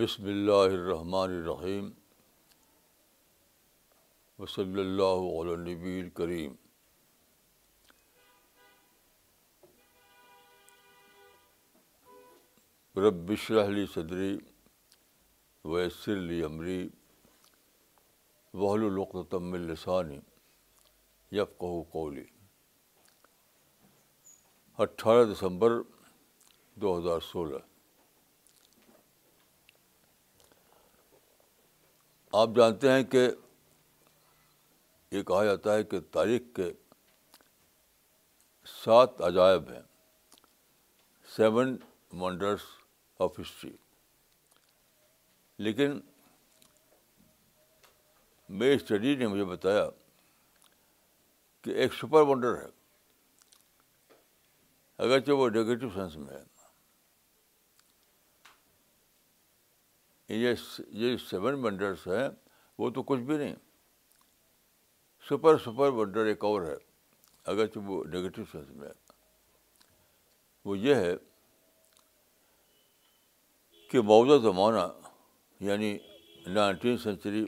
بسم اللہ الرحمن الرحیم وصلی اللہ علی نبی الکریم رب اشرح لی صدری ویسر لی امری وحل من لسانی یفقہ قولی اٹھارہ دسمبر دو ہزار سولہ آپ جانتے ہیں کہ یہ کہا جاتا ہے کہ تاریخ کے سات عجائب ہیں۔ سیون ونڈرس آف ہسٹری لیکن میری اسٹڈی نے مجھے بتایا کہ ایک سپر ونڈر ہے۔ اگرچہ وہ نگیٹو سینس میں ہے۔ یہ سیون ونڈرس ہیں، وہ تو کچھ بھی نہیں۔ سپر سپر ونڈر ایک اور ہے، اگرچہ وہ نگیٹو سینس میں ہے۔ وہ یہ ہے کہ موجودہ زمانہ یعنی nineteen century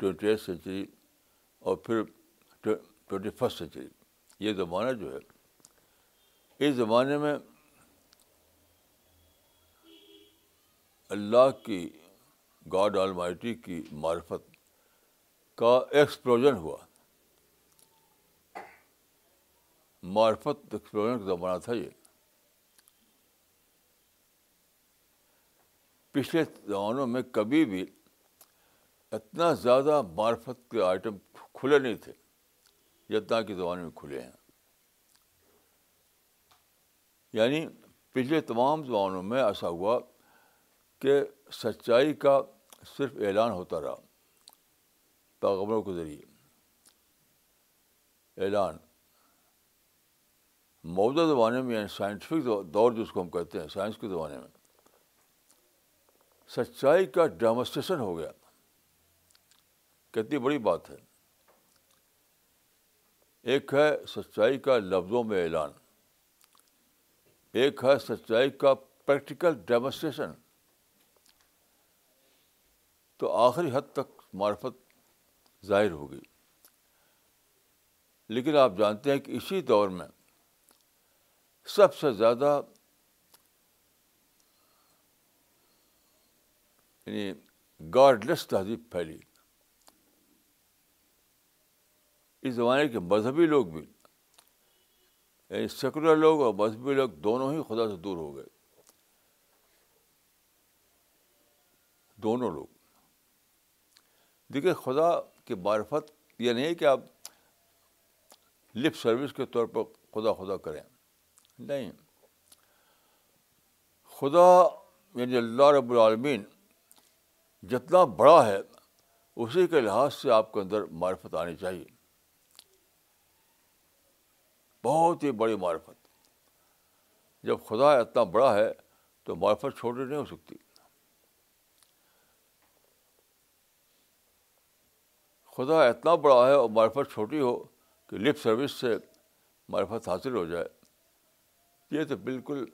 twenty eight century اور پھر ٹوینٹی فسٹ سینچری یہ زمانہ جو ہے، اس زمانے میں اللہ کی گاڈ آلمائٹی کی معرفت کا ایکسپلوژن ہوا۔ معرفت ایکسپلوژن کا زمانہ تھا یہ۔ پچھلے زمانوں میں کبھی بھی اتنا زیادہ معرفت کے آئٹم کھلے نہیں تھے جتنا کہ زمانے میں کھلے ہیں۔ یعنی پچھلے تمام زمانوں میں ایسا ہوا کہ سچائی کا صرف اعلان ہوتا رہا پیغبروں کے ذریعے۔ اعلان۔ موجودہ زمانے میں یعنی سائنٹیفک دور جس کو ہم کہتے ہیں سائنس کے زمانے میں، سچائی کا ڈیمونسٹریشن ہو گیا۔ کتنی بڑی بات ہے۔ ایک ہے سچائی کا لفظوں میں اعلان۔ ایک ہے سچائی کا پریکٹیکل ڈیمونسٹریشن تو آخری حد تک معرفت ظاہر ہوگی لیکن آپ جانتے ہیں کہ اسی دور میں سب سے زیادہ یعنی گاڈ لیس تہذیب پھیلی۔ اس زمانے کے مذہبی لوگ بھی یعنی سیکولر لوگ اور مذہبی لوگ دونوں ہی خدا سے دور ہو گئے۔ دونوں لوگ۔ دیکھیے خدا کی معرفت یہ نہیں کہ آپ لپ سروس کے طور پر خدا خدا کریں نہیں خدا یعنی اللہ رب العالمین جتنا بڑا ہے اسی کے لحاظ سے آپ کے اندر معرفت آنی چاہیے بہت ہی بڑی معرفت جب خدا اتنا بڑا ہے تو معرفت چھوٹی نہیں ہو سکتی خدا اتنا بڑا ہے اور معرفت چھوٹی ہو کہ لپ سروس سے معرفت حاصل ہو جائے۔ یہ تو بالکل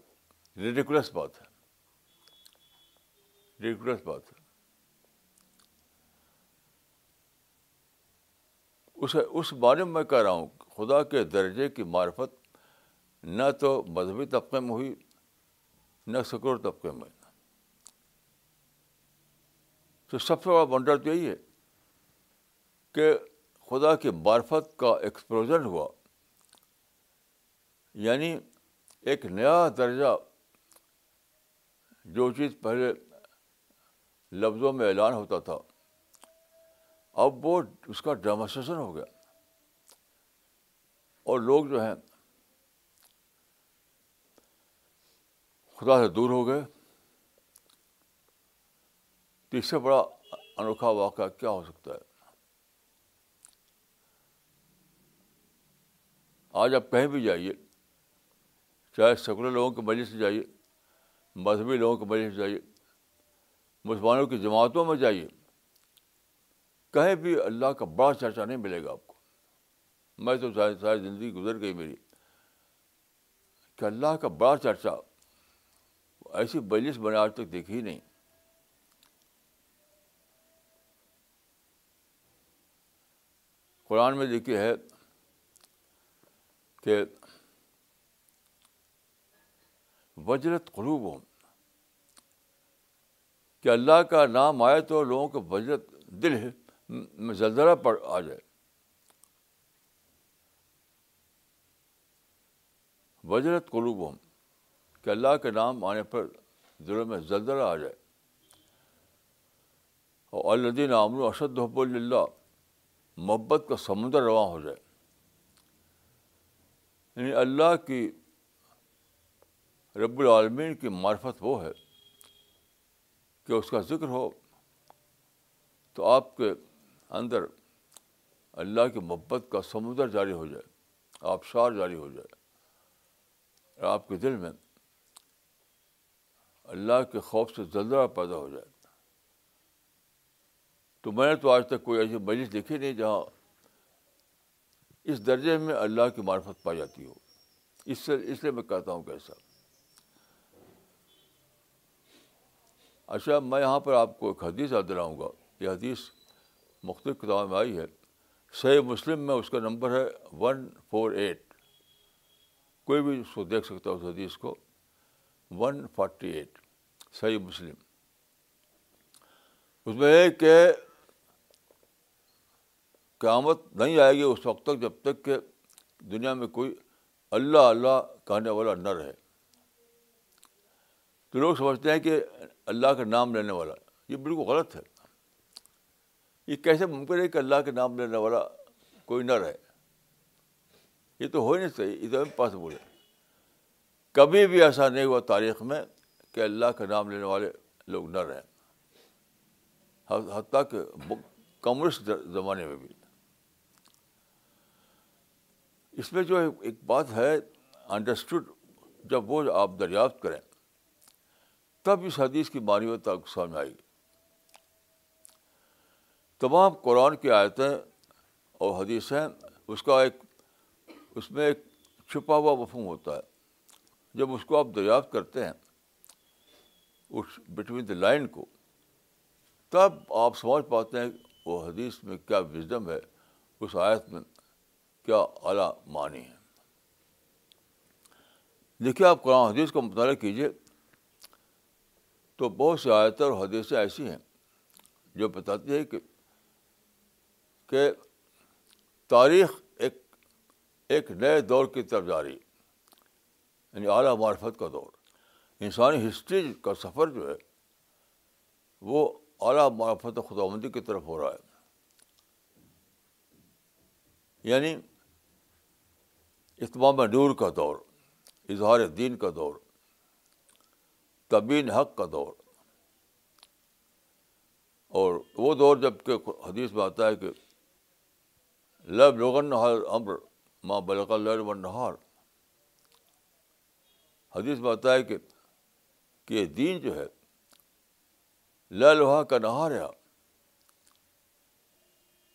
ریڈیکولس بات ہے۔ ریڈیکولس بات ہے۔ اسے اس بارے میں میں کہہ رہا ہوں، خدا کے درجے کی معرفت نہ تو مذہبی طبقے میں ہوئی، نہ سکور طبقے میں۔ تو سب سے بڑا ونڈر تو یہی ہے۔ کہ خدا کی معرفت کا ایکسپلوژن ہوا۔ یعنی ایک نیا درجہ جو چیز پہلے لفظوں میں اعلان ہوتا تھا، اب وہ اس کا ڈیمونسٹریشن ہو گیا۔ اور لوگ جو ہیں، خدا سے دور ہو گئے۔ تو اس سے بڑا انوکھا واقعہ کیا ہو سکتا ہے؟ آج آپ کہیں بھی جائیے، چاہے سیکولر لوگوں کے مجلس سے جائیے، مذہبی لوگوں کے مجلس سے جائیے، مسلمانوں کی جماعتوں میں جائیے، کہیں بھی اللہ کا بڑا چرچا نہیں ملے گا آپ کو۔ میں تو ساری زندگی گزر گئی میری کہ اللہ کا بڑا چرچا ایسی بجلس میں نے آج تک دیکھی نہیں۔ قرآن میں دیکھی ہے کہ وجرت قلوب ہوں کہ اللہ کا نام آئے تو لوگوں کو وجرت دل میں زلزلہ پڑ آ جائے۔ وجرت قلوب ہوں کہ اللہ کے نام آنے پر دلوں میں زلزلہ آ جائے۔ اور الدین عامر اشد حب اللہ محبت کا سمندر رواں ہو جائے۔ یعنی اللہ کی رب العالمین کی معرفت وہ ہے کہ اس کا ذکر ہو، تو آپ کے اندر اللہ کی محبت کا سمندر جاری ہو جائے، آبشار جاری ہو جائے۔ اور آپ کے دل میں اللہ کے خوف سے زلزلہ پیدا ہو جائے۔ تو میں نے تو آج تک کوئی ایسی مجلس دیکھی نہیں جہاں اس درجے میں اللہ کی معرفت پائی جاتی ہو۔ اس سے، اس لیے میں کہتا ہوں کیسا۔ اچھا میں یہاں پر آپ کو ایک حدیث یاد دلاؤں گا۔ یہ حدیث مختلف کتابوں میں آئی ہے۔ صحیح مسلم میں اس کا نمبر ہے ون فور ایٹ۔ کوئی بھی اس کو دیکھ سکتا ہے اس حدیث کو۔ ون فورٹی ایٹ، صحیح مسلم۔ اس میں ہے کہ قیامت نہیں آئے گی اس وقت تک جب تک کہ دنیا میں کوئی اللہ اللہ کہنے والا نہ رہے۔ تو لوگ سمجھتے ہیں کہ اللہ کا نام لینے والا، یہ بالکل غلط ہے۔ یہ کیسے ممکن ہے کہ اللہ کے نام لینے والا کوئی نہ رہے؟ یہ تو ہو ہی نہیں صحیح یہ تو پاسبل ہے۔ کبھی بھی ایسا نہیں ہوا تاریخ میں کہ اللہ کا نام لینے والے لوگ نہ رہیں حتیٰ کہ کمیونسٹ زمانے میں بھی۔ اس میں جو ایک بات ہے انڈرسٹوڈ جب وہ آپ دریافت کریں، تب اس حدیث کی معنیت آپ سمجھ آئے گی۔ تمام قرآن کی آیتیں اور حدیثیں، اس کا ایک اس میں ایک چھپا ہوا مفہوم ہوتا ہے۔ جب اس کو آپ دریافت کرتے ہیں، اس بٹوین دا لائن کو، تب آپ سمجھ پاتے ہیں وہ حدیث میں کیا وزڈم ہے۔ اس آیت میں کیا اعلیٰ معنی ہے؟ دیکھیے آپ قرآن حدیث کا مطالعہ کیجیے، تو بہت سی آیتیں اور حدیثیں ایسی ہیں جو بتاتی ہے کہ کہ تاریخ ایک ایک نئے دور کی طرف جا رہی یعنی اعلیٰ معرفت کا دور۔ انسانی ہسٹری کا سفر جو ہے، وہ اعلیٰ معرفت خدا بندی کی طرف ہو رہا ہے۔ یعنی اتمام نور کا دور، اظہار دین کا دور تبین حق کا دور۔ اور وہ دور جبکہ حدیث میں آتا ہے کہ لب لغن امر ماں بلغ و نہار حدیث میں آتا ہے کہ یہ دین جو ہے لوہا کا نہار ہے۔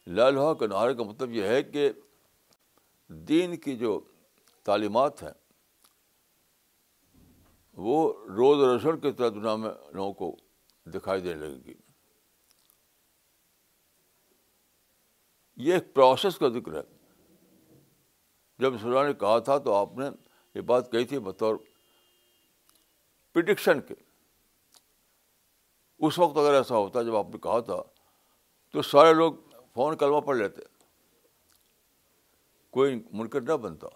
لوہا کا نہار کا مطلب یہ ہے کہ دین کی جو تعلیمات ہیں۔ وہ روز روشن کی طرح دنیا میں لوگوں کو دکھائی دینے لگے گی۔ یہ ایک پروسیس کا ذکر ہے۔ جب سرا نے کہا تھا تو آپ نے یہ بات کہی تھی بطور پرڈکشن کے۔ اس وقت اگر ایسا ہوتا جب آپ نے کہا تھا تو سارے لوگ فون کلمہ پڑھ لیتے۔ کوئی منکر نہ بنتا۔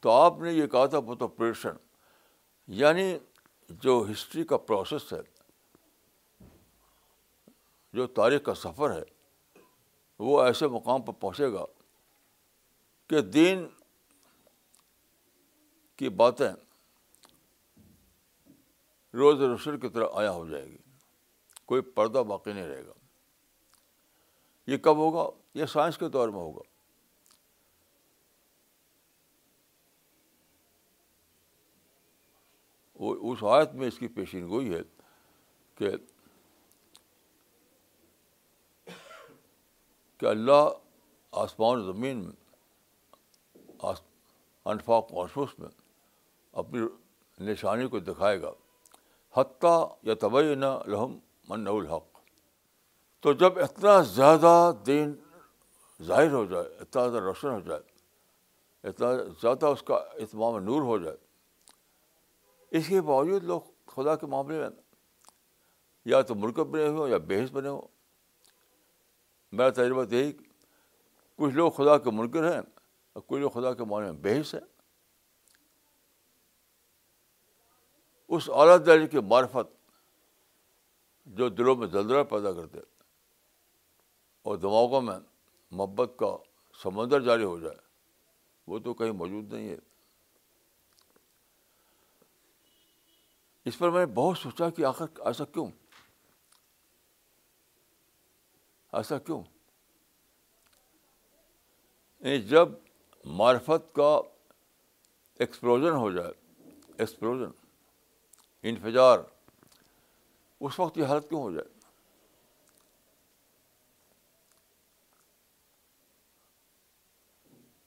تو آپ نے یہ کہا تھا بہت پریشن یعنی جو ہسٹری کا پروسیس ہے، جو تاریخ کا سفر ہے، وہ ایسے مقام پر پہنچے گا کہ دین کی باتیں روز روشن کی طرح آیا ہو جائے گی۔ کوئی پردہ باقی نہیں رہے گا۔ یہ کب ہوگا؟ یہ سائنس کے دور میں ہوگا۔ وہ اس آیت میں اس کی پیشین گوئی ہے کہ کہ اللہ آسمان زمین میں انفاق محسوس میں اپنی نشانی کو دکھائے گا۔ حتیٰ یا طبی نہ لحم من الحق۔ تو جب اتنا زیادہ دین ظاہر ہو جائے، اتنا زیادہ روشن ہو جائے، اتنا زیادہ اس کا اتمام نور ہو جائے اس کے باوجود لوگ خدا کے معاملے میں یا تو ملک بنے ہوئے ہوں یا بحث بنے ہوں۔ میرا تجربہ یہی کچھ لوگ خدا کے منکر ہیں اور کچھ لوگ خدا کے معاملے میں بحث ہیں۔ اس اعلیٰ درجے کی معرفت جو دلوں میں زلزلہ پیدا کرتے اور دماغوں میں محبت کا سمندر جاری ہو جائے، وہ تو کہیں موجود نہیں ہے۔ اس پر میں نے بہت سوچا کہ آخر ایسا کیوں؟ ایسا کیوں؟ جب معرفت کا ایکسپلوژن ہو جائے ایکسپلوژن انفجار، اس وقت یہ حالت کیوں ہو جائے؟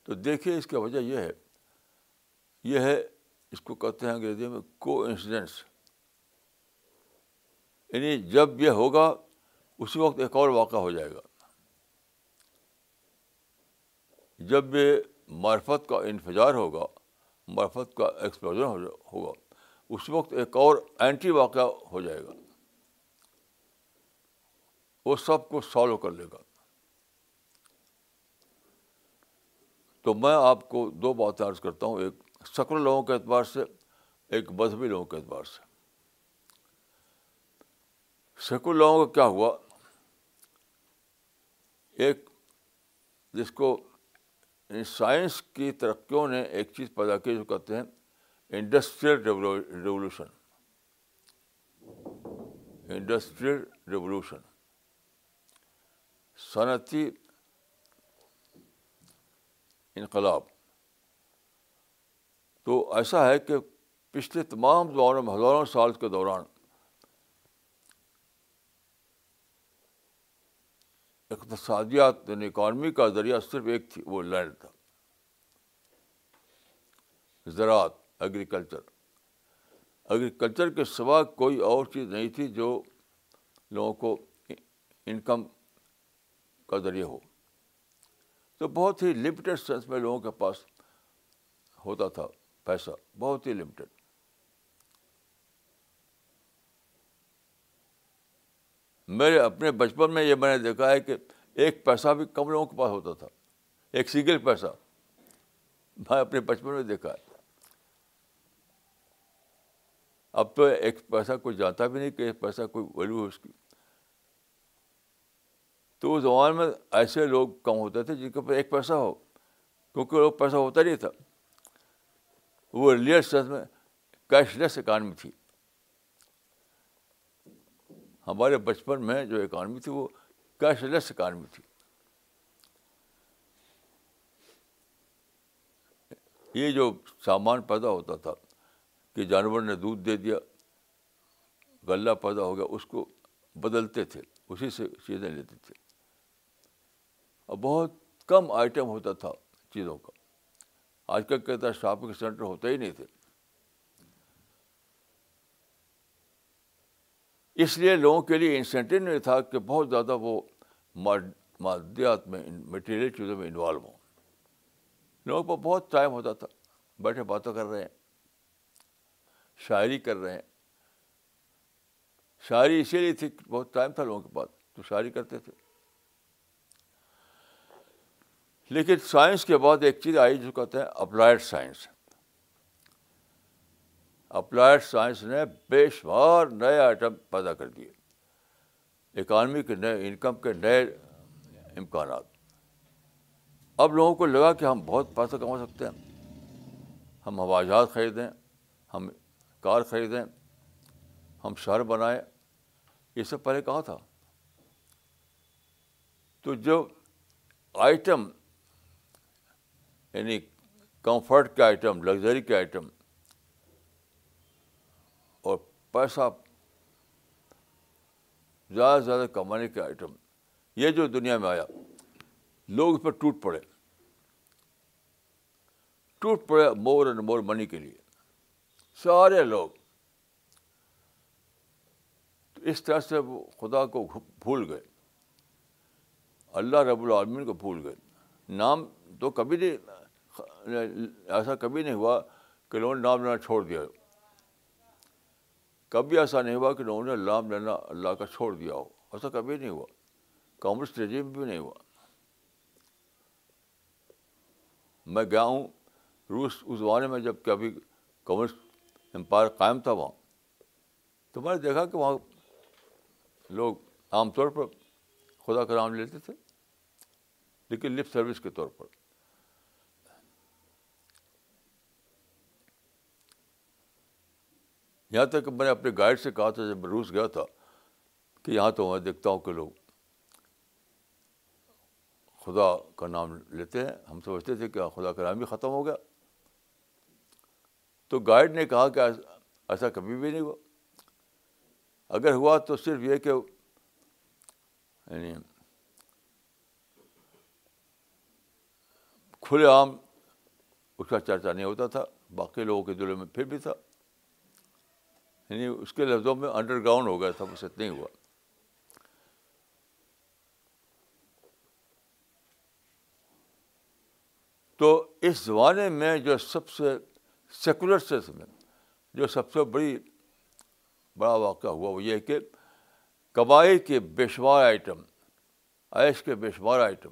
تو دیکھیے اس کی وجہ یہ ہے یہ ہے اس کو کہتے ہیں انگریزی میں کو انسیڈنس یعنی جب یہ ہوگا، اسی وقت ایک اور واقعہ ہو جائے گا۔ جب یہ معرفت کا انفجار ہوگا، معرفت کا ایکسپلوژن ہوگا اس وقت ایک اور اینٹی واقعہ ہو جائے گا۔ وہ سب کو سالو کر لے گا۔ تو میں آپ کو دو بات عرض کرتا ہوں۔ ایک سکر لوگوں کے اعتبار سے، ایک مذہبی لوگوں کے اعتبار سے۔ سیکولر لوگوں کا کیا ہوا؟ ایک، جس کو یعنی سائنس کی ترقیوں نے ایک چیز پیدا کی جو کہتے ہیں انڈسٹریل ریولیوشن انڈسٹریل ریولیوشن صنعتی انقلاب۔ تو ایسا ہے کہ پچھلے تمام دوروں میں ہزاروں سال کے دوران اقتصادیات یعنی اکانومی کا ذریعہ صرف ایک تھی، وہ لینڈ تھا۔ زراعت ایگریکلچر ایگریکلچر کے سوا کوئی اور چیز نہیں تھی جو لوگوں کو انکم کا ذریعہ ہو۔ تو بہت ہی لمیٹیڈ سینس میں لوگوں کے پاس ہوتا تھا۔ پیسہ، بہت ہی لمیٹیڈ میرے اپنے بچپن میں یہ میں نے دیکھا ہے کہ ایک پیسہ بھی کم لوگوں کے پاس ہوتا تھا۔ ایک سنگل پیسہ۔ میں اپنے بچپن میں دیکھا ہے۔ اب تو ایک پیسہ کوئی جانتا بھی نہیں کہ پیسہ کوئی ویلو ہے اس کی۔ تو اس زمانے میں ایسے لوگ کم ہوتے تھے جن کے پاس ایک پیسہ ہو، کیونکہ وہ پیسہ ہوتا نہیں تھا۔ وہ ریئل سینس میں کیش لیس اکانمی تھی۔ ہمارے بچپن میں جو اکانمی تھی وہ کیش لیس اکانمی تھی۔ یہ جو سامان پیدا ہوتا تھا کہ جانور نے دودھ دے دیا، غلہ پیدا ہو گیا، اس کو بدلتے تھے، اسی سے چیزیں لیتے تھے۔ اور بہت کم آئٹم ہوتا تھا چیزوں کا۔ آج کل کہتا ہے شاپنگ سینٹر ہوتے ہی نہیں تھے۔ اس لیے لوگوں کے لیے انسینٹیو نہیں تھا کہ بہت زیادہ وہ مادیات میں مٹیریل چیزوں میں انوالو ہوں۔ لوگوں کو بہت ٹائم ہوتا تھا۔ بیٹھے باتیں کر رہے ہیں۔ شاعری کر رہے ہیں۔ شاعری اسی لیے تھی بہت ٹائم تھا لوگوں کے پاس۔ تو شاعری کرتے تھے۔ لیکن سائنس کے بعد ایک چیز آئی جو کہتے ہیں اپلائڈ سائنس۔ اپلائڈ سائنس نے بے شمار نئے آئٹم پیدا کر دیے۔ اکانمی کے نئے انکم کے نئے امکانات۔ اب لوگوں کو لگا کہ ہم بہت پیسہ کما سکتے ہیں۔ ہم ہوائی جہاز خریدیں، ہم کار خریدیں، ہم شہر بنائیں۔ یہ سب پہلے کہا تھا؟ تو جو آئٹم یعنی کمفرٹ کے آئٹم، لگژری کے آئٹم اور پیسہ زیادہ سے زیادہ کمانے کے آئٹم۔ یہ جو دنیا میں آیا، لوگ اس پر ٹوٹ پڑے۔ ٹوٹ پڑے مور اینڈ مور منی کے لیے۔ سارے لوگ۔ تو اس طرح سے وہ خدا کو بھول گئے۔ اللہ رب العالمین کو بھول گئے۔ نام تو کبھی نہیں ایسا کبھی نہیں ہوا کہ لوگوں نے نام لینا چھوڑ دیا۔ کبھی ایسا نہیں ہوا کہ لوگوں نے نام لینا اللہ کا چھوڑ دیا ہو۔ ایسا کبھی نہیں ہوا۔ کامسٹ رجیم بھی نہیں ہوا۔ میں گیا ہوں روس، اس زمانے میں جبکہ ابھی کمیونسٹ امپائر قائم تھا وہاں۔ تو میں نے دیکھا کہ وہاں لوگ عام طور پر خدا کا نام لیتے تھے، لیکن لپ سروس کے طور پر۔ یہاں تک کہ میں نے اپنے گائیڈ سے کہا تھا جب میں روس گیا تھا کہ یہاں تو میں دیکھتا ہوں کہ لوگ خدا کا نام لیتے ہیں۔ ہم سمجھتے تھے کہ ہاں، خدا کا نام بھی ختم ہو گیا۔ تو گائیڈ نے کہا کہ ایسا کبھی بھی نہیں ہوا۔ اگر ہوا تو صرف یہ کہ یعنی کھلے عام اس کا چرچا نہیں ہوتا تھا، باقی لوگوں کے دلوں میں پھر بھی تھا۔ یعنی اس کے لفظوں میں انڈر گراؤنڈ ہو گیا تھا بس اتنا ہی ہوا۔ تو اس زمانے میں جو سب سے سیکولر سینس میں، جو سب سے بڑی، بڑا واقعہ ہوا وہ یہ کہ کبائی کے بے شمار آئٹم عیش کے بے شمار آئٹم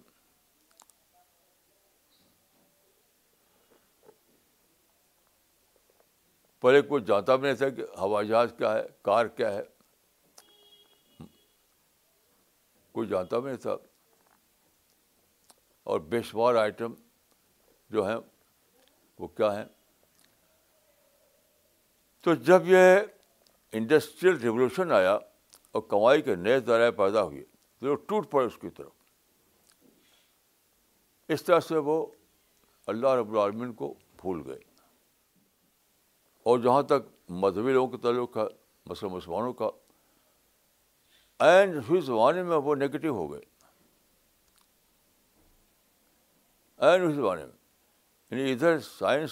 پہلے کوئی جانتا بھی نہیں تھا کہ ہوائی جہاز کیا ہے، کار کیا ہے۔ کوئی جانتا بھی نہیں تھا۔ اور بے شمار آئٹم جو ہیں، وہ کیا ہیں؟ تو جب یہ انڈسٹریل ریولیوشن آیا اور کمائی کے نئے ذرائع پیدا ہوئے، تو وہ ٹوٹ پڑے اس کی طرف۔ اس طرح سے وہ اللہ رب العالمین کو بھول گئے۔ اور جہاں تک مذہبی لوگوں کے تعلق ہے مثلاً مسلمانوں کا، عین اسی زمانے میں وہ نگیٹو ہو گئے۔ عین اسی زمانے میں یعنی ادھر سائنس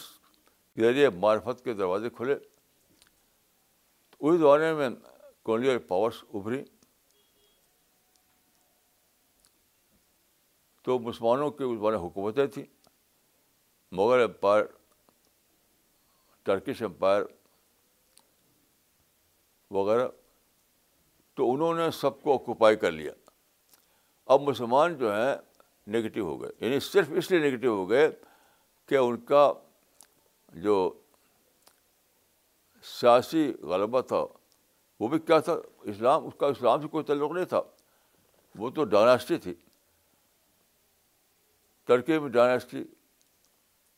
کے ذریعے معرفت کے دروازے کھلے اس زمانے میں کولونیل پاورس ابھری۔ تو مسلمانوں کی اس زمانے حکومتیں تھیں مغل امپائر ٹرکش امپائر وغیرہ، تو انہوں نے سب کو آکوپائی کر لیا۔ اب مسلمان جو ہیں نگیٹو ہو گئے۔ یعنی صرف اس لیے نگیٹو ہو گئے کہ ان کا جو سیاسی غلبہ تھا، وہ بھی کیا تھا؟ اسلام، اس کا اسلام سے کوئی تعلق نہیں تھا۔ وہ تو ڈائناسٹی تھی۔ ترکی میں ڈائناسٹی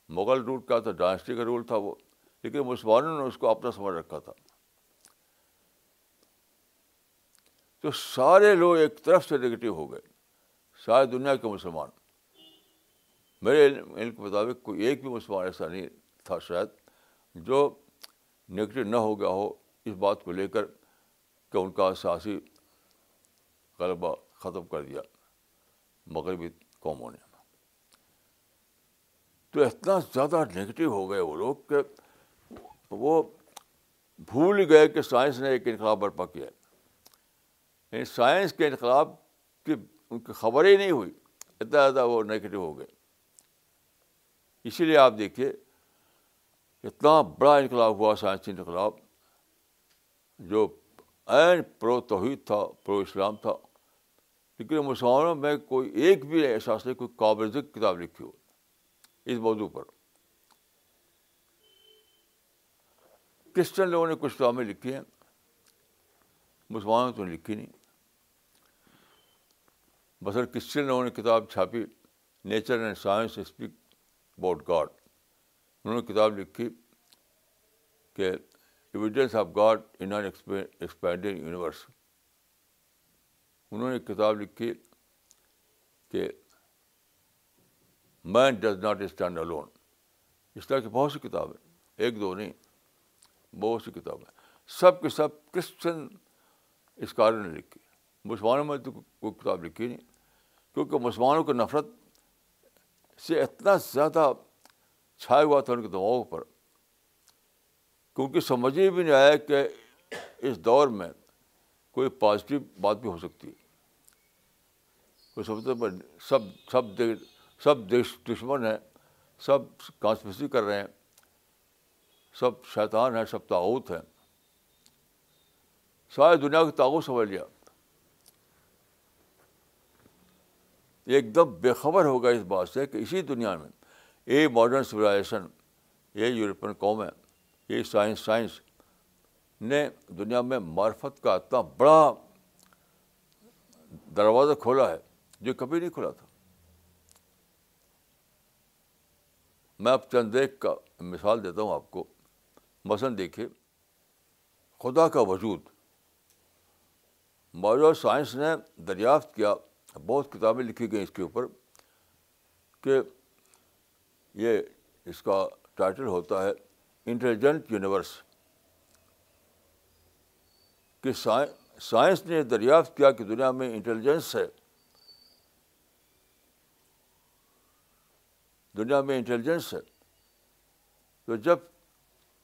مغل رول کیا تھا؟ ڈائناسٹی کا رول تھا وہ۔ لیکن مسلمانوں نے اس کو اپنا سمجھ رکھا تھا۔ تو سارے لوگ ایک طرف سے نگیٹو ہو گئے، ساری دنیا کے مسلمان۔ میرے علم کے مطابق کوئی ایک بھی مسلمان ایسا نہیں تھا شاید جو نگیٹو نہ ہو گیا ہو اس بات کو لے کر کہ ان کا سیاسی غلبہ ختم کر دیا مغربی قوموں نے۔ تو اتنا زیادہ نگیٹو ہو گئے وہ لوگ کہ وہ بھول گئے کہ سائنس نے ایک انقلاب برپا کیا یعنی سائنس کے انقلاب کی ان کی خبر ہی نہیں ہوئی، اتنا زیادہ وہ نگیٹو ہو گئے۔ اسی لیے آپ دیکھیے، اتنا بڑا انقلاب ہوا، سائنسی انقلاب، جو عین پرو توحید تھا پرو اسلام تھا۔ لیکن مسلمانوں میں کوئی ایک بھی احساس نہیں، کوئی قابل کتاب لکھی ہو، اس موضوع پر۔ کرسچن لوگوں نے کچھ کتابیں لکھی ہیں؟ مسلمانوں تو لکھی نہیں۔ بسر کرسچن لوگوں نے کتاب چھاپی؟ Nature and science speak about God انہوں نے کتاب لکھی کہ evidence of God in an expanding universe انہوں نے کتاب لکھی کہ man does not stand alone اس طرح کی بہت سی کتابیں ایک دو نہیں۔ بہت سی کتابیں سب کے سب کرسچن اسکالر نے لکھی۔ مسلمانوں میں تو کوئی کتاب لکھی نہیں، کیونکہ مسلمانوں کی نفرت سے اتنا زیادہ چھایا ہوا تھا ان کے دماغوں پر۔ کیونکہ سمجھ ہی بھی نہیں آیا کہ اس دور میں کوئی پازیٹیو بات بھی ہو سکتی۔ ہے اس وقت پر سب سب سب دشمن ہیں، سب کانسپریسی کر رہے ہیں۔ سب شیطان ہیں، سب تعاوت ہیں۔ ساری دنیا کی تعاوت سمجھ لیا۔ ایک دم بے خبر ہوگا اس بات سے کہ اسی دنیا میں یہ ماڈرن سویلائزیشن یہ یورپین قوم ہے یہ سائنس سائنس نے دنیا میں معرفت کا اتنا بڑا دروازہ کھولا ہے جو کبھی نہیں کھلا تھا۔ میں اب چند ایک کا مثال دیتا ہوں آپ کو۔ مثلاً دیکھیے، خدا کا وجود۔ موجودہ سائنس نے دریافت کیا، بہت کتابیں لکھی گئیں اس کے اوپر کہ یہ اس کا ٹائٹل ہوتا ہے انٹیلیجنٹ یونیورس۔ کہ سائنس نے دریافت کیا کہ دنیا میں انٹیلیجنس ہے۔ دنیا میں انٹیلیجنس ہے۔ تو جب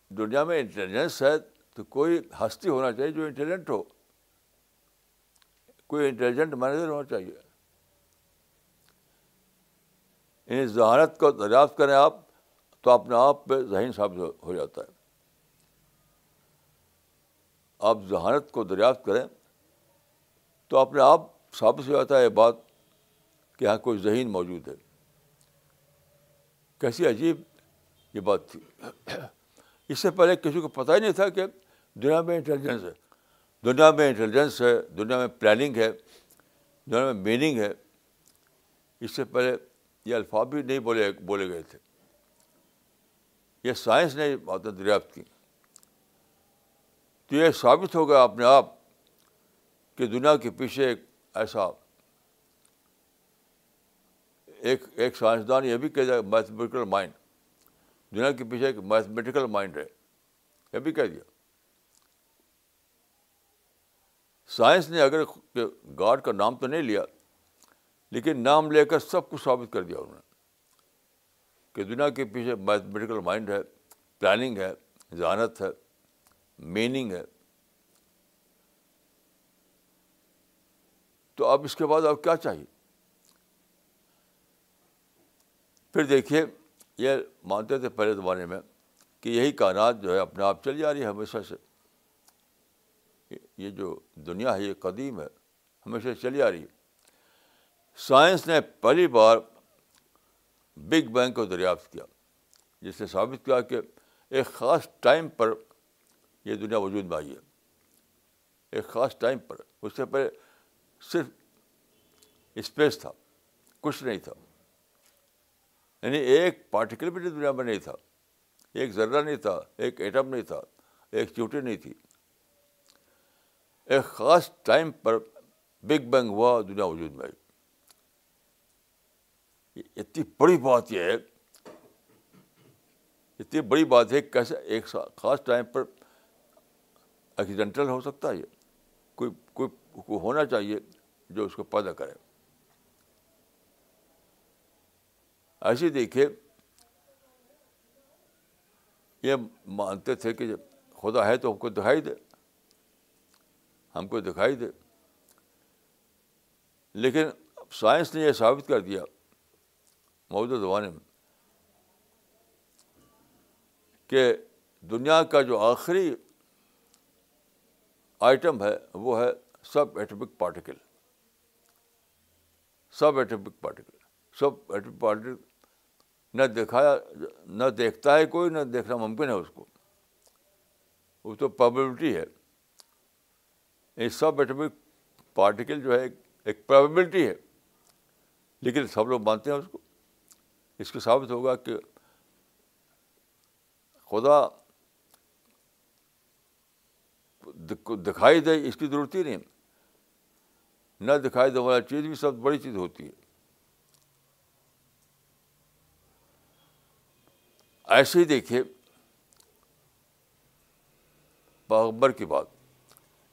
دنیا میں انٹیلیجنس ہے تو کوئی ہستی ہونا چاہیے جو انٹیلیجنٹ ہو۔ کوئی انٹیلیجنٹ مینیجر ہونا چاہیے۔ یعنی ذہانت کو دریافت کریں آپ تو اپنے آپ پہ ذہین ثابت ہو جاتا ہے۔ آپ ذہانت کو دریافت کریں تو اپنے آپ ثابت ہو جاتا ہے یہ بات کہ یہاں کوئی ذہین موجود ہے۔ کیسی عجیب یہ بات تھی۔ اس سے پہلے کسی کو پتہ ہی نہیں تھا کہ دنیا میں انٹیلیجنس ہے۔ دنیا میں انٹیلیجنس ہے، دنیا میں پلاننگ ہے، دنیا میں میننگ ہے۔ اس سے پہلے یہ الفاظ بھی نہیں بولے بولے گئے تھے۔ یہ سائنس نے باتیں دریافت کی۔ تو یہ ثابت ہو گیا اپنے آپ کہ دنیا کے پیچھے ایک ایسا ایک ایک سائنسدان یہ بھی کہہ دیا میتھمیٹیکل مائنڈ دنیا کے پیچھے ایک میتھمیٹیکل مائنڈ ہے۔ یہ بھی کہہ دیا۔ سائنس نے اگر گاڈ کا نام تو نہیں لیا، لیکن نام لے کر سب کچھ ثابت کر دیا انہوں نے کہ دنیا کے پیچھے میتھمیٹیکل مائنڈ ہے پلاننگ ہے، ذہانت ہے میننگ ہے۔ تو اب اس کے بعد اب کیا چاہیے؟ پھر دیکھیے یہ مانتے تھے پہلے زمانے میں کہ یہی کائنات جو ہے اپنے آپ چل جا رہی ہے ہمیشہ سے۔ یہ جو دنیا ہے، یہ قدیم ہے، ہمیشہ چلی آ رہی ہے۔ سائنس نے پہلی بار بگ بینگ کو دریافت کیا، جس نے ثابت کیا کہ ایک خاص ٹائم پر یہ دنیا وجود میں آئی ہے۔ ایک خاص ٹائم پر، اس سے پہلے صرف اسپیس تھا، کچھ نہیں تھا۔ یعنی ایک پارٹیکل بھی دنیا میں نہیں تھا، ایک ذرہ نہیں تھا، ایک ایٹم نہیں تھا، ایک چوٹی نہیں تھی۔ ایک خاص ٹائم پر بگ بینگ ہوا، دنیا وجود میں آئی۔ اتنی بڑی بات یہ ہے، اتنی بڑی بات ہے کیسے ایک خاص ٹائم پر ایکسیڈنٹل ہو سکتا ہے یہ۔ کوئی کوئی ہونا چاہیے جو اس کو پیدا کرے۔ ایسے دیکھیے یہ مانتے تھے کہ جب خدا ہے تو ہم کو دکھائی دے، ہم کو دکھائی دے۔ لیکن سائنس نے یہ ثابت کر دیا موجودہ زمانے میں کہ دنیا کا جو آخری آئٹم ہے، وہ ہے subatomic particle subatomic particle subatomic particle نہ دکھایا، نہ دیکھتا ہے کوئی، نہ دیکھنا ممکن ہے اس کو۔ وہ تو پرابیبلٹی ہے۔ یہ سب ایٹمک پارٹیکل جو ہے ایک پرابیبلٹی ہے۔ لیکن سب لوگ مانتے ہیں اس کو۔ اس کو ثابت ہوگا کہ خدا دکھائی دے، اس کی ضرورت ہی نہیں۔ نہ دکھائی دے والا چیز بھی سب بڑی چیز ہوتی ہے۔ ایسے ہی دیکھیے، باغبر کی بات۔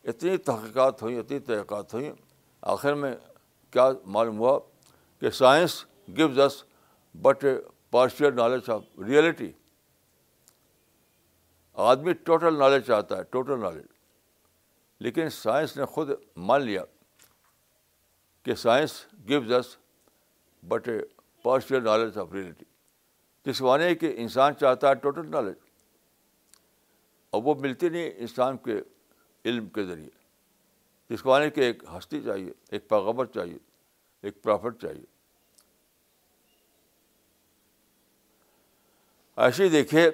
اتنی تحقیقات ہوئیں، اتنی تحقیقات ہوئیں، آخر میں کیا معلوم ہوا کہ science gives us but a partial knowledge of reality. آدمی ٹوٹل نالج چاہتا ہے، ٹوٹل نالج۔ لیکن سائنس نے خود مان لیا کہ science gives us but a partial knowledge of reality. جس معنی کہ انسان چاہتا ہے ٹوٹل نالج، اور وہ ملتی نہیں انسان کے علم کے ذریعے۔ جس معنی کہ ایک ہستی چاہیے، ایک پیغبر چاہیے، ایک پرافٹ چاہیے۔ ایسے ہی دیکھیے،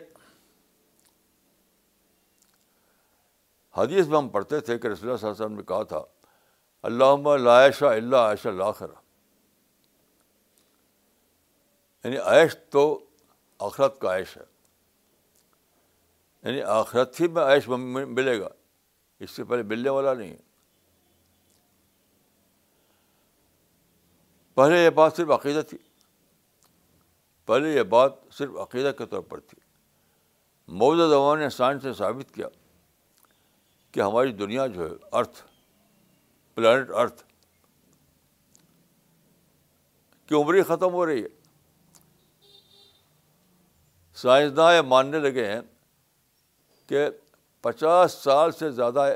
حدیث میں ہم پڑھتے تھے کہ رسول اللہ صلی اللہ علیہ وسلم نے کہا تھا اللہ عائشہ اللہ عائشہ اللہ یعنی عائش تو آخرت کا عائش ہے۔ یعنی آخرت ہی میں عائش ملے گا۔ اس سے پہلے ملنے والا نہیں ہے۔ پہلے یہ بات صرف عقیدت تھی۔ پہلے یہ بات صرف عقیدہ کے طور پر تھی۔ موجودہ زمان نے سائنس سے ثابت کیا کہ ہماری دنیا جو ہے، ارتھ، پلانٹ ارتھ، کی عمر ہی ختم ہو رہی ہے۔ سائنسداں یہ ماننے لگے ہیں کہ پچاس سال سے زیادہ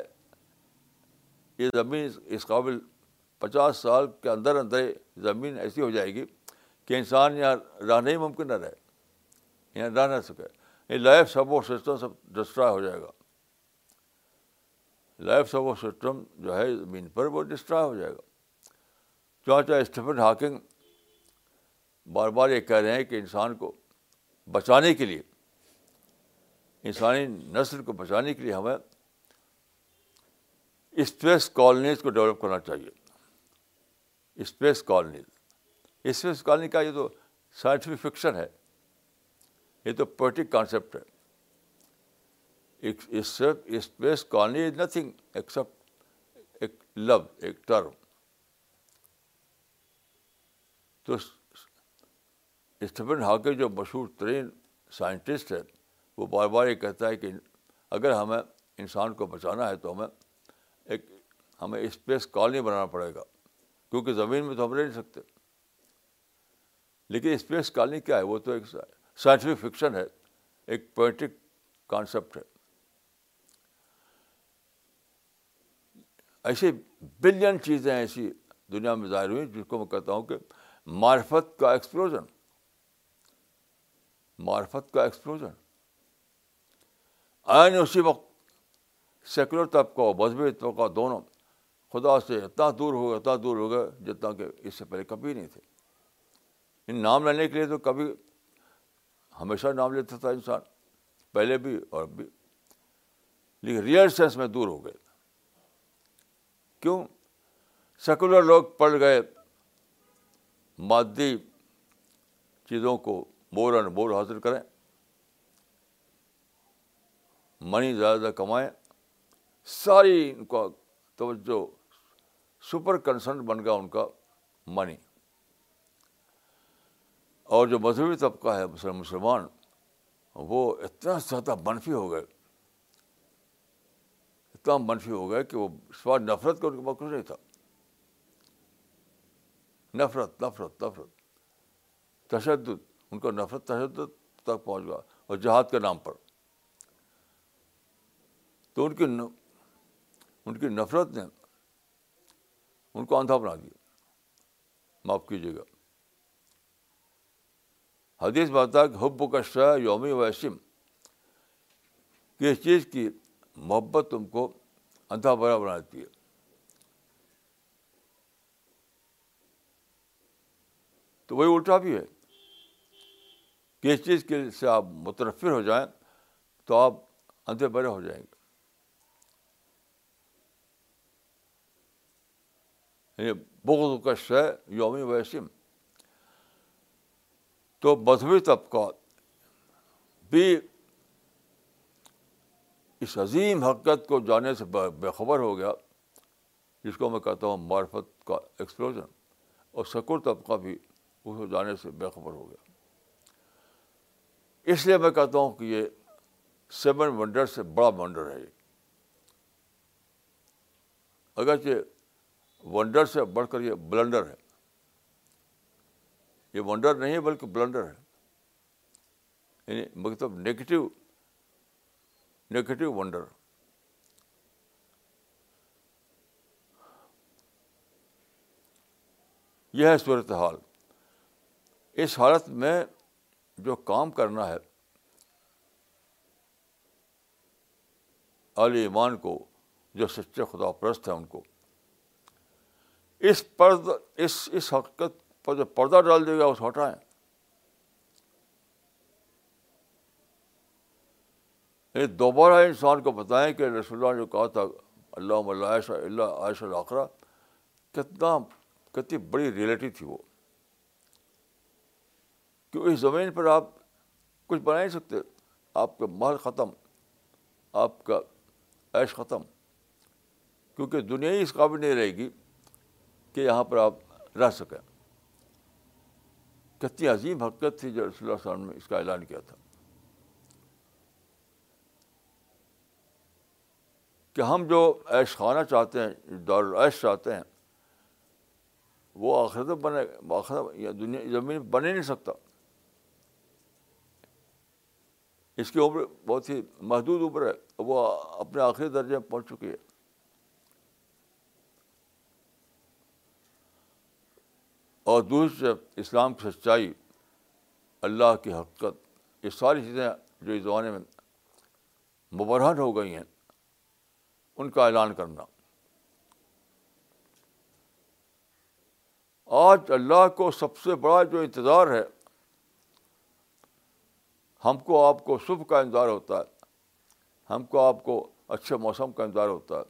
یہ زمین اس قابل پچاس سال کے اندر اندر زمین ایسی ہو جائے گی کہ انسان یہاں رہنا ہی ممکن نہ رہے، یہاں رہ نہ سکے۔ یہ لائف سپورٹ سسٹم سب ڈسٹرائے ہو جائے گا۔ لائف سپورٹ سسٹم جو ہے زمین پر وہ ڈسٹرائے ہو جائے گا۔ چاہے اسٹیفن ہاکنگ بار بار یہ کہہ رہے ہیں کہ انسان کو بچانے کے لیے، انسانی نسل کو بچانے کے لیے ہمیں اسپیس کالونیز کو ڈیولپ کرنا چاہیے۔ اسپیس کالونیز اسپیس کالونی کا یہ تو سائنٹیفک فکشن ہے، یہ تو پولیٹک کانسیپٹ ہے۔ Space colony is nothing except ایک لو ایک ٹرم تو اسٹیفن ہاکر جو مشہور ترین سائنٹسٹ ہے وہ بار بار یہ کہتا ہے کہ اگر ہمیں انسان کو بچانا ہے تو ہمیں ایک، ہمیں اسپیس کالونی بنانا پڑے گا، کیونکہ زمین میں تو ہم رہ نہیں سکتے۔ لیکن اسپیس کالونی کیا ہے؟ وہ تو ایک سائنٹیفک فکشن ہے، ایک پوئٹک کانسیپٹ ہے۔ ایسی بلین چیزیں ایسی دنیا میں ظاہر ہوئی جس کو میں کہتا ہوں کہ معرفت کا ایکسپلوژن۔ معرفت کا ایکسپلوژن آئین اسی وقت سیکولر طبقہ اور مذہبی طبقہ دونوں خدا سے اتنا دور ہو گیا اتنا دور ہو گیا جتنا کہ اس سے پہلے کبھی نہیں تھے۔ ان نام لینے کے لیے تو کبھی ہمیشہ نام لیتا تھا انسان، پہلے بھی اور بھی۔ لیکن ریئل سینس میں دور ہو گئے۔ کیوں؟ سیکولر لوگ پڑھ گئے مادی چیزوں کو مور اینڈ مور حاصل کریں منی زیادہ زیادہ کمائیں ساری ان کا توجہ، سپر کنسرن بن گیا ان کا منی۔ اور جو مذہبی طبقہ ہے مسلمان، وہ اتنا زیادہ منفی ہو گئے۔ اتنا منفی ہو گئے کہ وہ سوال نفرت کا ان کا مقصد نہیں تھا۔ نفرت نفرت نفرت۔ تشدد ان کا نفرت تشدد تک پہنچ گیا اور جہاد کے نام پر۔ تو ان کی ان کی نفرت نے ان کو اندھا بنا دیا۔ معاف کیجیے گا۔ حدیث بتا کہ حب کا شہ یومی ویسم کس چیز کی محبت تم کو اندھا برا بنا دیتی ہے؟ تو وہی الٹا بھی ہے۔ کس چیز کے سے آپ مترفر ہو جائیں تو آپ اندھے برے ہو جائیں گے۔ یعنی بغض کا شہ یومی ویسم تو مذہبی طبقہ بھی اس عظیم حقیقت کو جانے سے بے خبر ہو گیا، جس کو میں کہتا ہوں معرفت کا ایکسپلوژن اور سکول طبقہ بھی اس کو جانے سے بے خبر ہو گیا۔ اس لیے میں کہتا ہوں کہ یہ سیون ونڈر سے بڑا ونڈر ہے یہ۔ اگرچہ ونڈر سے بڑھ کر یہ بلنڈر ہے۔ یہ ونڈر نہیں ہے بلکہ بلنڈر ہے۔ یعنی مطلب نگیٹو نگیٹو ونڈر یہ ہے صورت حال اس حالت میں جو کام کرنا ہے علی ایمان کو، جو سچے خدا پرست ہیں ان کو۔ اس پرد، اس اس حقیقت پر جو پردہ ڈال دے گا اس ہٹائیں یعنی دوبارہ انسان کو بتائیں کہ رسول اللہ جو کہا تھا اللہ عائشہ اللہ عائشہ الآخرہ کتنا، کتنی بڑی ریئلٹی تھی وہ۔ کہ اس زمین پر آپ کچھ بنا نہیں سکتے۔ آپ کا محل ختم، آپ کا عیش ختم۔ کیونکہ دنیا ہی اس قابل نہیں رہے گی کہ یہاں پر آپ رہ سکیں۔ کتنی عظیم حقیقت تھی جو رسول اللہ علیہ وسلم نے اس کا اعلان کیا تھا۔ کہ ہم جو عیش خانہ چاہتے ہیں، دارالعیش چاہتے ہیں، وہ آخرت بنے، آخرت یا دنیا، زمین بن ہی نہیں سکتا۔ اس کی عمر بہت ہی محدود عمر ہے، وہ اپنے آخری درجے میں پہنچ چکی ہے۔ اور دوسری اسلام کی سچائی، اللہ کی حقیقت، یہ ساری چیزیں جو اس زمانے میں مبرہن ہو گئی ہیں، ان کا اعلان کرنا۔ آج اللہ کو سب سے بڑا جو انتظار ہے ہم کو آپ کو صبح کا انتظار ہوتا ہے۔ ہم کو آپ کو اچھے موسم کا انتظار ہوتا ہے۔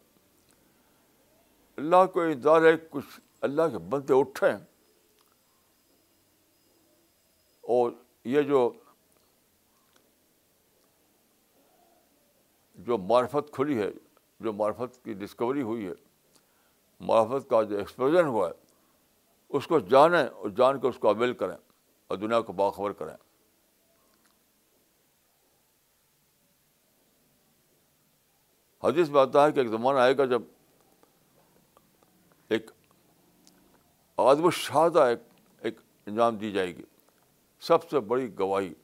اللہ کو انتظار ہے کچھ اللہ کے بندے اٹھیں۔ اور یہ جو جو معرفت کھلی ہے، جو معرفت کی ڈسکوری ہوئی ہے، معرفت کا جو ایکسپلوژن ہوا ہے، اس کو جانیں اور جان کے اس کو اویل کریں اور دنیا کو باخبر کریں۔ حدیث میں آتا ہے کہ ایک زمانہ آئے گا جب ایک آدم الشہادہ ایک ایک انجام دی جائے گی۔ سب سے بڑی گواہی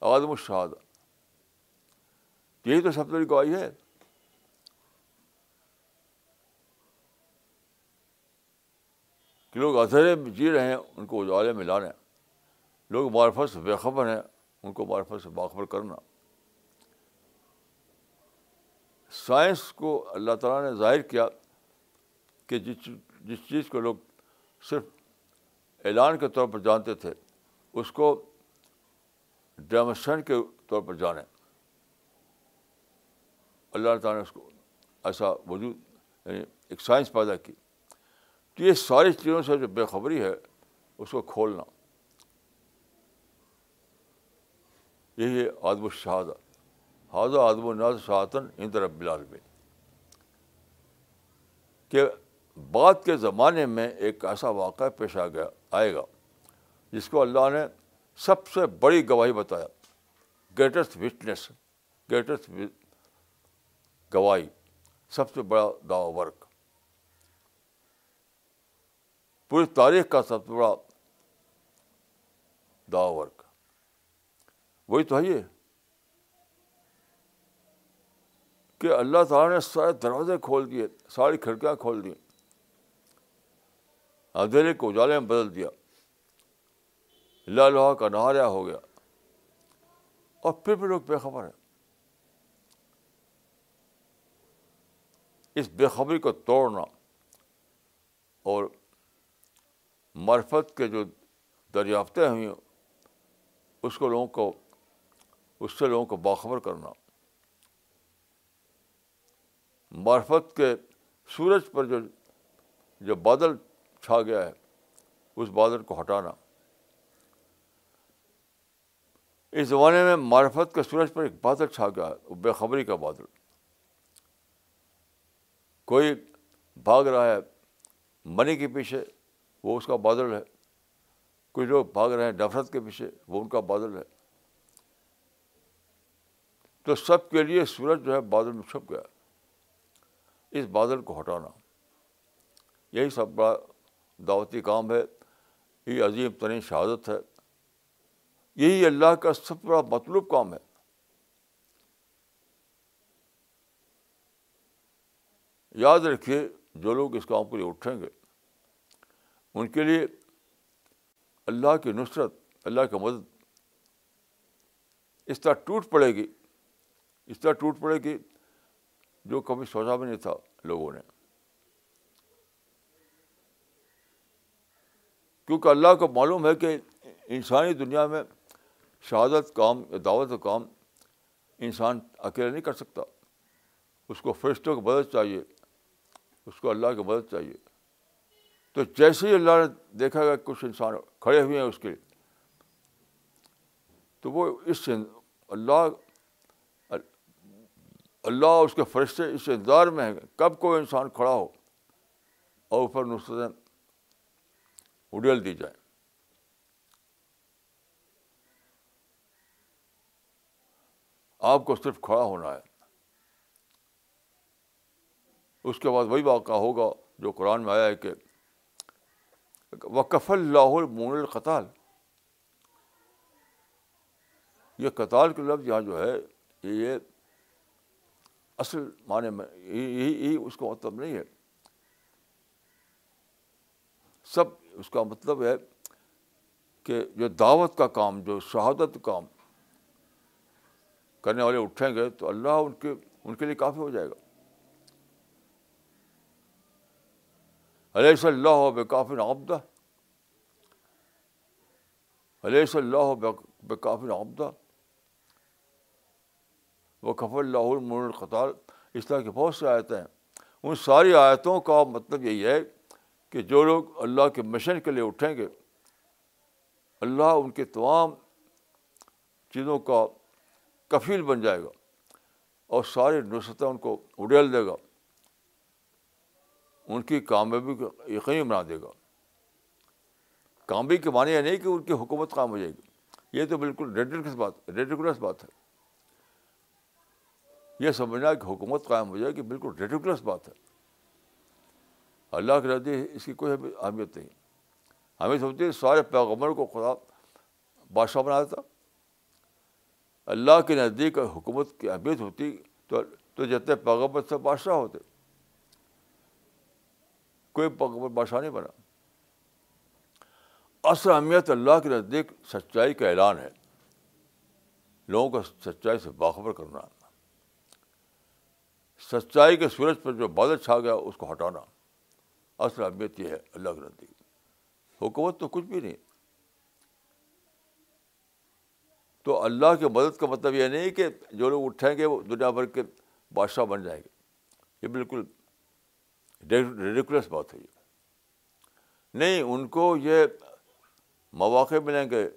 آدم الشہادہ۔ یہی تو سب سے بڑی گواہی ہے۔ کہ لوگ اندھیرے میں جی رہے ہیں، ان کو اجالے میں لانے لوگ معرفت سے بے خبر ہیں، ان کو معرفت سے باخبر کرنا۔ سائنس کو اللہ تعالیٰ نے ظاہر کیا کہ جس جس چیز کو لوگ صرف اعلان کے طور پر جانتے تھے، اس کو ڈیموسٹرین کے طور پر جانیں اللہ تعالیٰ نے اس کو ایسا وجود یعنی ایک سائنس پیدا کی۔ تو یہ ساری چیزوں سے جو بے خبری ہے، اس کو کھولنا۔ یہی ہے آدم الشہادہ حاضہ آدم الناز شہاتن اندر رب العالمین کہ بعد کے زمانے میں ایک ایسا واقعہ پیش آ گیا، آئے گا، جس کو اللہ نے سب سے بڑی گواہی بتایا گریٹسٹ وٹنس گریٹسٹ گواہی، سب سے بڑا دعوی ورک۔ پوری تاریخ کا سب سے بڑا دعوی ورک۔ وہی تو ہے یہ۔ کہ اللہ تعالیٰ نے سارے دروازے کھول دیے، ساری کھڑکیاں کھول دی اندھیرے کو اجالے میں بدل دیا۔ لا لوہا کا نہاریا ہو گیا۔ اور پھر بھی لوگ بے خبر ہیں۔ اس بے خبری کو توڑنا اور مرفت کے جو دریافتیں ہوئی اس کو لوگوں کو، اس سے لوگوں کو باخبر کرنا۔ معرفت کے سورج پر جو جو بادل چھا گیا ہے، اس بادل کو ہٹانا۔ اس زمانے میں معرفت کے سورج پر ایک بادل چھا گیا ہے وہ بے خبری کا بادل۔ کوئی بھاگ رہا ہے منی کے پیچھے، وہ اس کا بادل ہے۔ کچھ لوگ بھاگ رہے ہیں نفرت کے پیچھے، وہ ان کا بادل ہے۔ تو سب کے لیے سورج جو ہے بادل میں چھپ گیا۔ اس بادل کو ہٹانا۔ یہی سب بڑا دعوتی کام ہے یہ عظیم ترین شہادت ہے۔ یہی اللہ کا سب سے بڑا مطلوب کام ہے۔ یاد رکھیے، جو لوگ اس کام کے لیے اٹھیں گے، ان کے لیے اللہ کی نصرت، اللہ کی مدد اس طرح ٹوٹ پڑے گی۔ اس طرح ٹوٹ پڑے گی جو کبھی سوچا بھی نہیں تھا لوگوں نے کیونکہ اللہ کو معلوم ہے کہ انسانی دنیا میں شہادت کام یا دعوت کا کام انسان اکیلے نہیں کر سکتا۔ اس کو فرشتوں کی مدد چاہیے، اس کو اللہ کی مدد چاہیے۔ تو جیسے ہی اللہ نے دیکھا گا کچھ انسان کھڑے ہوئے ہیں اس کے تو وہ اس اللہ اللہ اس کے فرشتے اس انتظار میں ہیں کب کوئی انسان کھڑا ہو اور اوپر نصرتیں اڈیل دی جائیں۔ آپ کو صرف کھڑا ہونا ہے۔ اس کے بعد وہی واقعہ ہوگا جو قرآن میں آیا ہے کہ وقف اللہ مون القتال۔ یہ قطال کے لفظ یہاں جو ہے یہ اصل معنی میں یہی یہی اس کا مطلب نہیں ہے سب اس کا مطلب ہے کہ جو دعوت کا کام جو شہادت کام کرنے والے اٹھیں گے تو اللہ ان کے ان کے لیے کافی ہو جائے گا علیہ صلی اللہ بے کافی عبدہ علیہ صلی اللہ بے کافی عبدہ وہ کف اللہ المن القطار اس طرح کی بہت سی آیتیں ہیں۔ ان ساری آیتوں کا مطلب یہی ہے کہ جو لوگ اللہ کے مشن کے لیے اٹھیں گے، اللہ ان کے تمام چیزوں کا کفیل بن جائے گا اور ساری نصرتیں ان کو اڈیل دے گا۔ ان کی کامیابی کو یقینی بنا دے گا۔ کامیابی کے معنی یہ نہیں کہ ان کی حکومت قائم ہو جائے گی۔ یہ تو بالکل ریڈیکولس بات ریڈیکولس بات ہے۔ یہ سمجھنا کہ حکومت قائم ہو جائے گی بالکل ریڈیکولس بات ہے۔ اللہ کے نزدیک اس کی کوئی اہمیت نہیں۔ ہمیں سمجھتے سارے پیغمبر کو خدا بادشاہ بنا دیتا۔ اللہ کے نزدیک حکومت کی اہمیت ہوتی تو تو جتنے پیغمبر سے بادشاہ ہوتے۔ کوئی پیغمبر بادشاہ نہیں بنا۔ اصل اہمیت اللہ کے نزدیک سچائی کا اعلان ہے۔ لوگوں کو سچائی سے باخبر کرنا۔ سچائی کے سورج پر جو بادل چھا گیا، اس کو ہٹانا۔ اصل اہمیت یہ ہے، اللہ کے نزدیک حکومت تو کچھ بھی نہیں۔ تو اللہ کی مدد کا مطلب یہ نہیں کہ جو لوگ اٹھیں گے، وہ دنیا بھر کے بادشاہ بن جائیں گے۔ یہ بالکل ریڈیکولس بات ہے یہ۔ نہیں، ان کو یہ مواقع ملیں گے،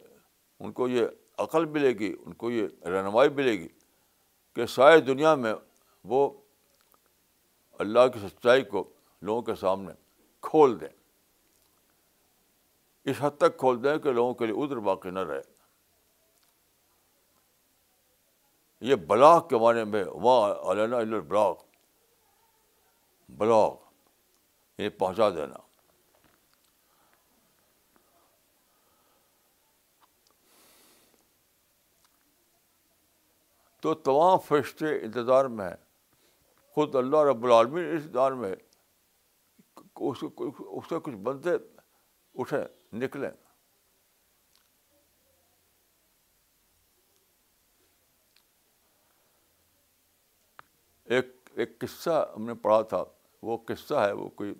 ان کو یہ عقل ملے گی، ان کو یہ رہنمائی ملے گی کہ ساری دنیا میں وہ اللہ کی سچائی کو لوگوں کے سامنے کھول دیں۔ اس حد تک کھول دیں کہ لوگوں کے لیے ادھر باقی نہ رہے۔ یہ بلاغ کے معنی میں وہاں علینا بلاغ بلاغ یہ پہنچا دینا۔ تو تمام فرشتے انتظار میں ہیں۔ خود اللہ رب العالمین اس انتظار میں اس سے کچھ بندے اٹھیں، نکلیں۔ ایک ایک قصہ ہم نے پڑھا تھا۔ وہ قصہ ہے، وہ کوئی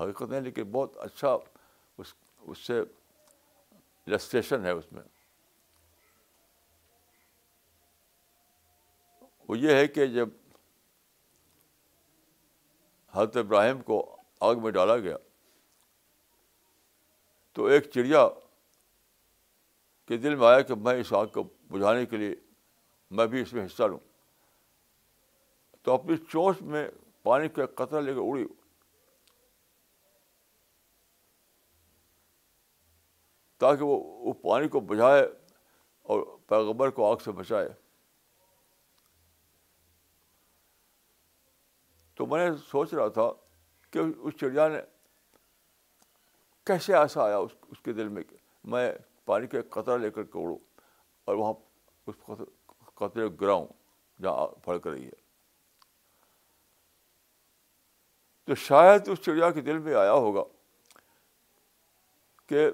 حقیقت نہیں، لیکن بہت اچھا اس اس سے رجسٹریشن ہے اس میں۔ وہ یہ ہے کہ جب حضرت ابراہیم کو آگ میں ڈالا گیا۔ تو ایک چڑیا کے دل میں آیا کہ میں اس آگ کو بجھانے کے لیے میں بھی اس میں حصہ لوں۔ تو اپنی چونچ میں پانی کا قطرہ لے کے اڑی۔ تاکہ وہ وہ پانی کو بجھائے اور پیغبر کو آگ سے بچائے۔ تو میں نے سوچ رہا تھا کہ اس چڑیا نے کیسے ایسا آیا اس اس کے دل میں کہ میں پانی کا قطرہ لے کر کے اڑوں اور وہاں اس قطرے گراؤں جہاں پھڑک رہی ہے تو شاید اس چڑیا کے دل میں آیا ہوگا کہ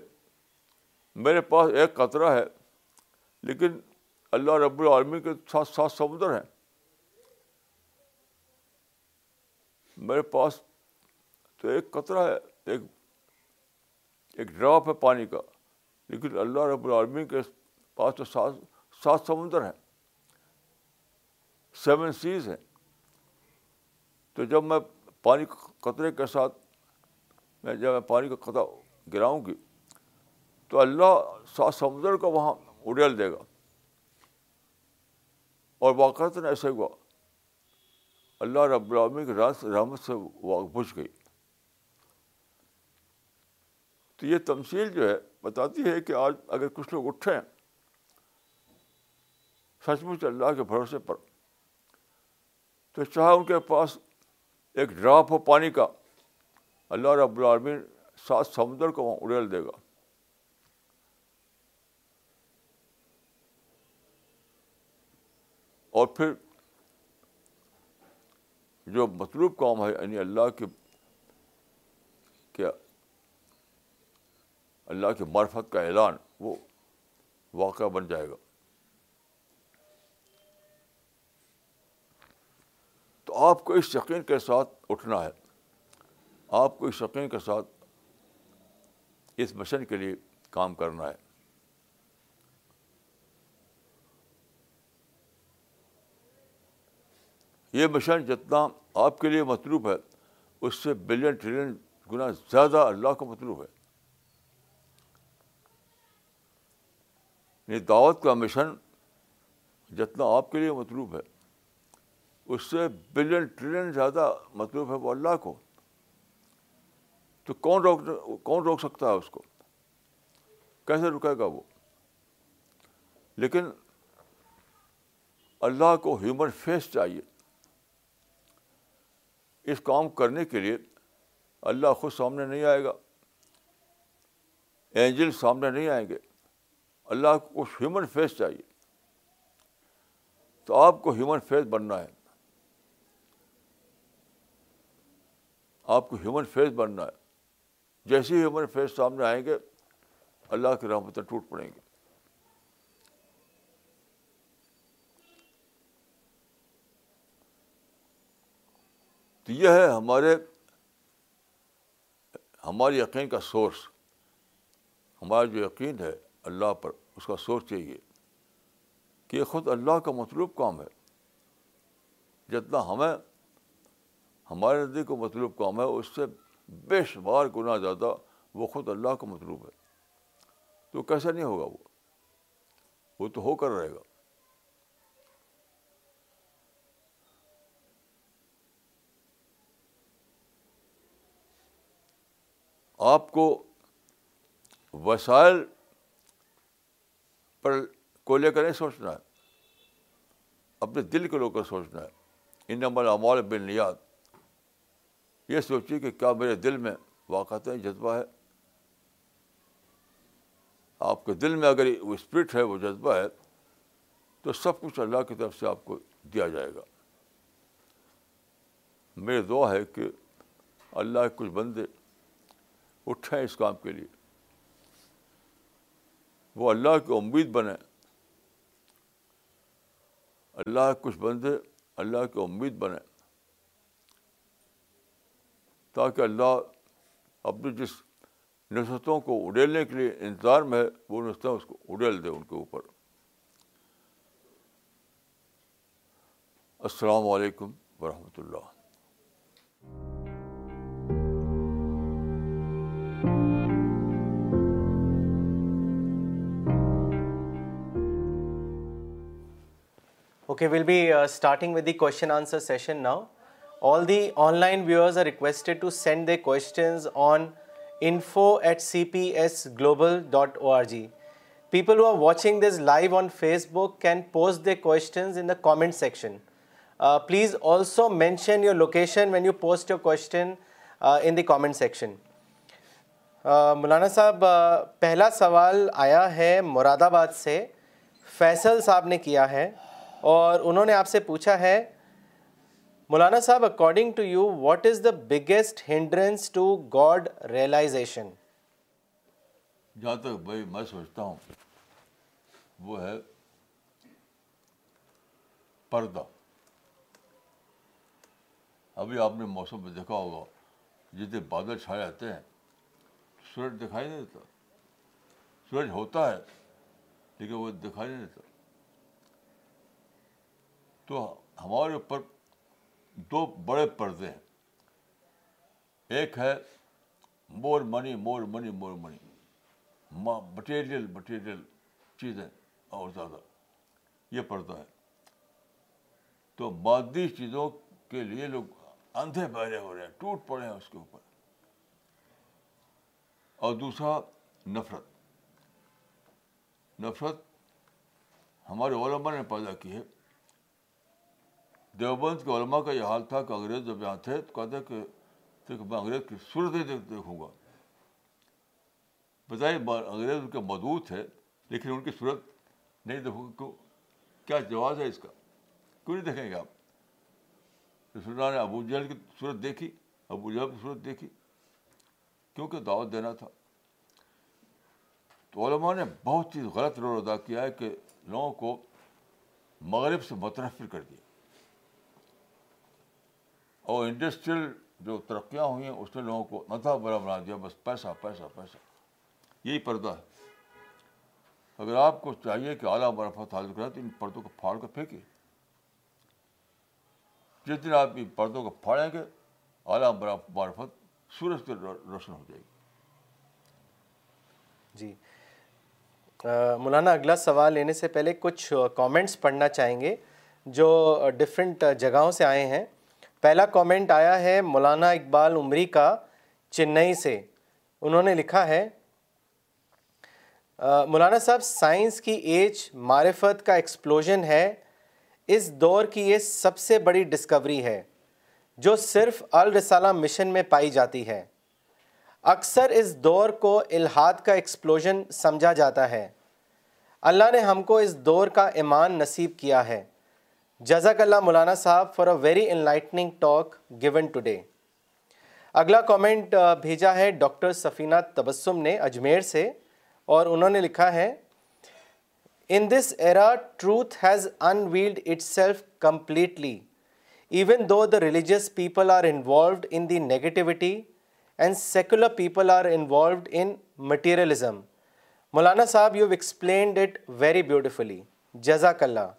میرے پاس ایک قطرہ ہے لیکن اللہ رب العالمین کے ساتھ سات سمندر ہیں میرے پاس تو ایک قطرہ ہے، ایک ایک ڈراپ ہے پانی کا، لیکن اللہ رب العالمین کے پاس تو سات سات سمندر ہیں سیون سیز ہیں۔ تو جب میں پانی قطرے کے ساتھ، میں جب میں پانی کا قطع گراؤں گی، تو اللہ سات سمندر کو وہاں اڑیل دے گا۔ اور واقعات ایسے ہوا۔ اللہ رب العالمین کی رحمت سے وہ بجھ گئی۔ تو یہ تمثیل جو ہے بتاتی ہے کہ آج اگر کچھ لوگ اٹھیں سچ مچ اللہ کے بھروسے پر، تو چاہے ان کے پاس ایک ڈراپ ہو پانی کا، اللہ رب العالمین سات سمندر کو وہاں اڑیل دے گا۔ اور پھر جو مطلوب کام ہے یعنی اللہ کے کیا اللہ کی معرفت کا اعلان، وہ واقعہ بن جائے گا۔ تو آپ کو اس یقین کے ساتھ اٹھنا ہے۔ آپ کو اس یقین کے ساتھ اس مشن کے لیے کام کرنا ہے۔ یہ مشن جتنا آپ کے لیے مطلوب ہے، اس سے بلین ٹریلین گنا زیادہ اللہ کو مطلوب ہے۔ یہ دعوت کا مشن جتنا آپ کے لیے مطلوب ہے، اس سے بلین ٹریلین زیادہ مطلوب ہے وہ اللہ کو۔ تو کون روک کون روک سکتا ہے اس کو؟ کیسے رکے گا وہ؟ لیکن اللہ کو ہیومن فیس چاہیے۔ اس کام کرنے کے لیے اللہ خود سامنے نہیں آئے گا۔ اینجل سامنے نہیں آئیں گے۔ اللہ کو ہیومن فیس چاہیے۔ تو آپ کو ہیومن فیس بننا ہے۔ آپ کو ہیومن فیس بننا ہے۔ جیسے ہیومن فیس سامنے آئیں گے، اللہ کی رحمتیں ٹوٹ پڑیں گی۔ تو یہ ہے ہمارے ہماری یقین کا سورس۔ ہمارا جو یقین ہے اللہ پر، اس کا سورس چاہیے کہ یہ خود اللہ کا مطلوب کام ہے۔ جتنا ہمیں، ہمارے نزدیک کو مطلوب کام ہے، اس سے بے شمار گنا زیادہ وہ خود اللہ کا مطلوب ہے۔ تو کیسا نہیں ہوگا وہ؟ وہ تو ہو کر رہے گا۔ آپ کو وسائل پر کو لے کر نہیں سوچنا ہے۔ اپنے دل کو لے کر سوچنا ہے۔ ان عمل امال بن نیاد یہ سوچیے کہ کیا میرے دل میں واقعات جذبہ ہے۔ آپ کے دل میں اگر وہ اسپرٹ ہے، وہ جذبہ ہے، تو سب کچھ اللہ کی طرف سے آپ کو دیا جائے گا۔ میری دعا ہے کہ اللہ کے کچھ بندے اٹھیں اس کام کے لیے۔ وہ اللہ کی امید بنے۔ اللہ کچھ بندے اللہ کی امید بنے۔ تاکہ اللہ اپنی جس نصرتوں کو اڑیلنے کے لیے انتظار میں ہے، وہ نسختیں اس کو اڑیل دے ان کے اوپر۔ السلام علیکم ورحمۃ اللہ۔ Okay, we'll be uh, starting with the question answer session now. All the online viewers are requested to send their questions on info@cpsglobal.org. People who are watching this live on Facebook can post their questions in the comment section. Uh, please also mention your location when you post your question uh, in the comment section. مولانا صاحب پہلا سوال آیا ہے مراد آباد سے فیصل صاحب نے کیا ہے اور انہوں نے آپ سے پوچھا ہے، مولانا صاحب according to you what is the biggest hindrance to God realization جہاں تک بھائی میں سوچتا ہوں، وہ ہے پردہ۔ ابھی آپ نے موسم میں دیکھا ہوگا، جتنے بادل چھائے جاتے ہیں، سورج دکھائی نہیں دیتا۔ سورج ہوتا ہے، لیکن وہ دکھائی نہیں دیتا۔ تو ہمارے اوپر دو بڑے پردے ہیں۔ ایک ہے more money more money more money material material چیزیں اور زیادہ۔ یہ پردہ ہے۔ تو مادی چیزوں کے لیے لوگ اندھے بہرے ہو رہے ہیں، ٹوٹ پڑے ہیں اس کے اوپر۔ اور دوسرا، نفرت۔ نفرت ہمارے علماء نے پیدا کی ہے۔ دیوبند کے علماء کا یہ حال تھا کہ انگریز جب یہاں تھے تو کہتے کہ میں انگریز کی صورت ہی دیکھوں گا۔ بتائیے انگریز ان کے مدعو تھے، لیکن ان کی صورت نہیں دیکھو گے کیا جواز ہے اس کا؟ کیوں نہیں دیکھیں گے آپ؟ رسول نے ابو جہل کی صورت دیکھی، ابو جہل کی صورت دیکھی۔ کیونکہ دعوت دینا تھا۔ تو علماء نے بہت چیز غلط رول ادا کیا ہے کہ لوگوں کو مغرب سے متنفر کر دیا۔ اور انڈسٹریل جو ترقیاں ہوئی ہیں، اس نے لوگوں کو نتھا بڑا بنا دیا، بس پیسہ پیسہ پیسہ۔ یہی پردہ ہے۔ اگر آپ کو چاہیے کہ اعلیٰ برفت حاصل کریں، تو ان پردوں کو پھاڑ کر پھینکے جس دن آپ ان پردوں کو پھاڑیں گے، اعلیٰ برفت سورج سے روشن ہو جائے گی۔ جی۔ مولانا، اگلا سوال لینے سے پہلے کچھ کامنٹس پڑھنا چاہیں گے جو ڈفرینٹ جگہوں سے آئے ہیں۔ پہلا کامنٹ آیا ہے مولانا اقبال عمری کا چنئی سے۔ انہوں نے لکھا ہے مولانا صاحب، سائنس کی ایج معرفت کا ایکسپلوژن ہے۔ اس دور کی یہ سب سے بڑی ڈسکوری ہے، جو صرف الرسالہ مشن میں پائی جاتی ہے۔ اکثر اس دور کو الحاد کا ایکسپلوژن سمجھا جاتا ہے۔ اللہ نے ہم کو اس دور کا ایمان نصیب کیا ہے۔ جزاک اللہ مولانا صاحب for a very enlightening talk given today اگلا کامنٹ بھیجا ہے ڈاکٹر سفینہ تبسم نے اجمیر سے اور انہوں نے لکھا ہے in this era truth has unveiled itself completely even though the religious people are involved in the negativity and secular people are involved in materialism مولانا صاحب you explained it very beautifully جزاک اللہ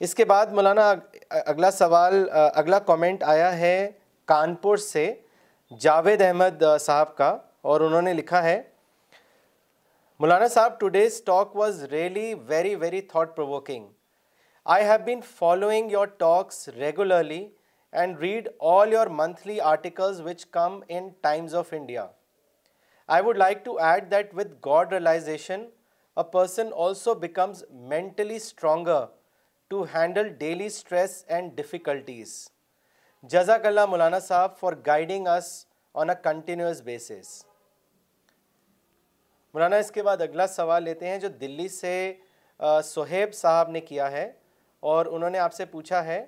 اس کے بعد مولانا اگلا سوال اگلا کامنٹ آیا ہے کانپور سے جاوید احمد صاحب کا اور انہوں نے لکھا ہے، مولانا صاحب today's talk was really very very thought provoking I have been following your talks regularly and read all your monthly articles which come in Times of India I would like to add that with God realization a person also becomes mentally stronger to handle daily stress and difficulties جزاک اللہ مولانا صاحب for guiding us on a continuous basis مولانا اس کے بعد اگلا سوال لیتے ہیں جو دلی سے سہیب صاحب نے کیا ہے اور انہوں نے آپ سے پوچھا ہے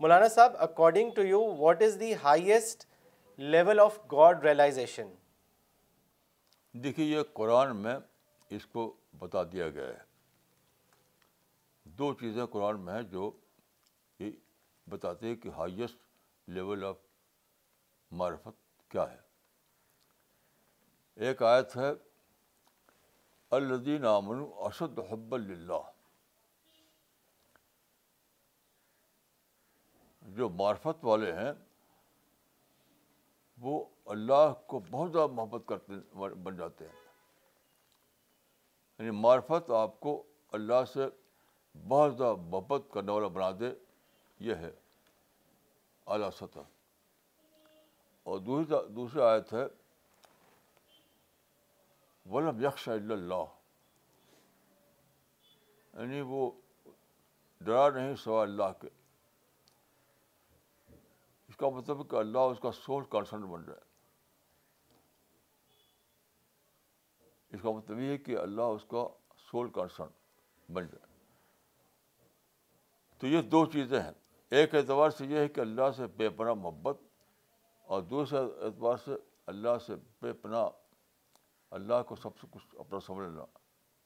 مولانا صاحب according to you what is the highest level of God realization دیکھیے، یہ قرآن میں اس کو بتا دیا گیا ہے۔ دو چیزیں قرآن میں ہیں جو یہ بتاتے ہیں کہ ہائیسٹ لیول آف معرفت کیا ہے۔ ایک آیت ہے الدین امن اشد حب اللہ جو معرفت والے ہیں، وہ اللہ کو بہت زیادہ محبت کرتے بن جاتے ہیں۔ یعنی معرفت آپ کو اللہ سے بہت زیادہ محبت کرنے والا بنا دے یہ ہے، اعلیٰ سطح۔ اور دوسری دوسری آیت ہے، ولم یکش اللہ یعنی وہ ڈرا نہیں سوا اللہ کے۔ اس کا مطلب کہ اللہ اس کا سول کنسرن بن رہا ہے۔ اس کا مطلب یہ ہے کہ اللہ اس کا سول کنسرن بن جائے تو یہ دو چیزیں ہیں۔ ایک اعتبار سے یہ ہے کہ اللہ سے بے پناہ محبت اور دوسرے اعتبار سے اللہ سے بے پناہ، اللہ کو سب سے کچھ اپنا سمجھ لینا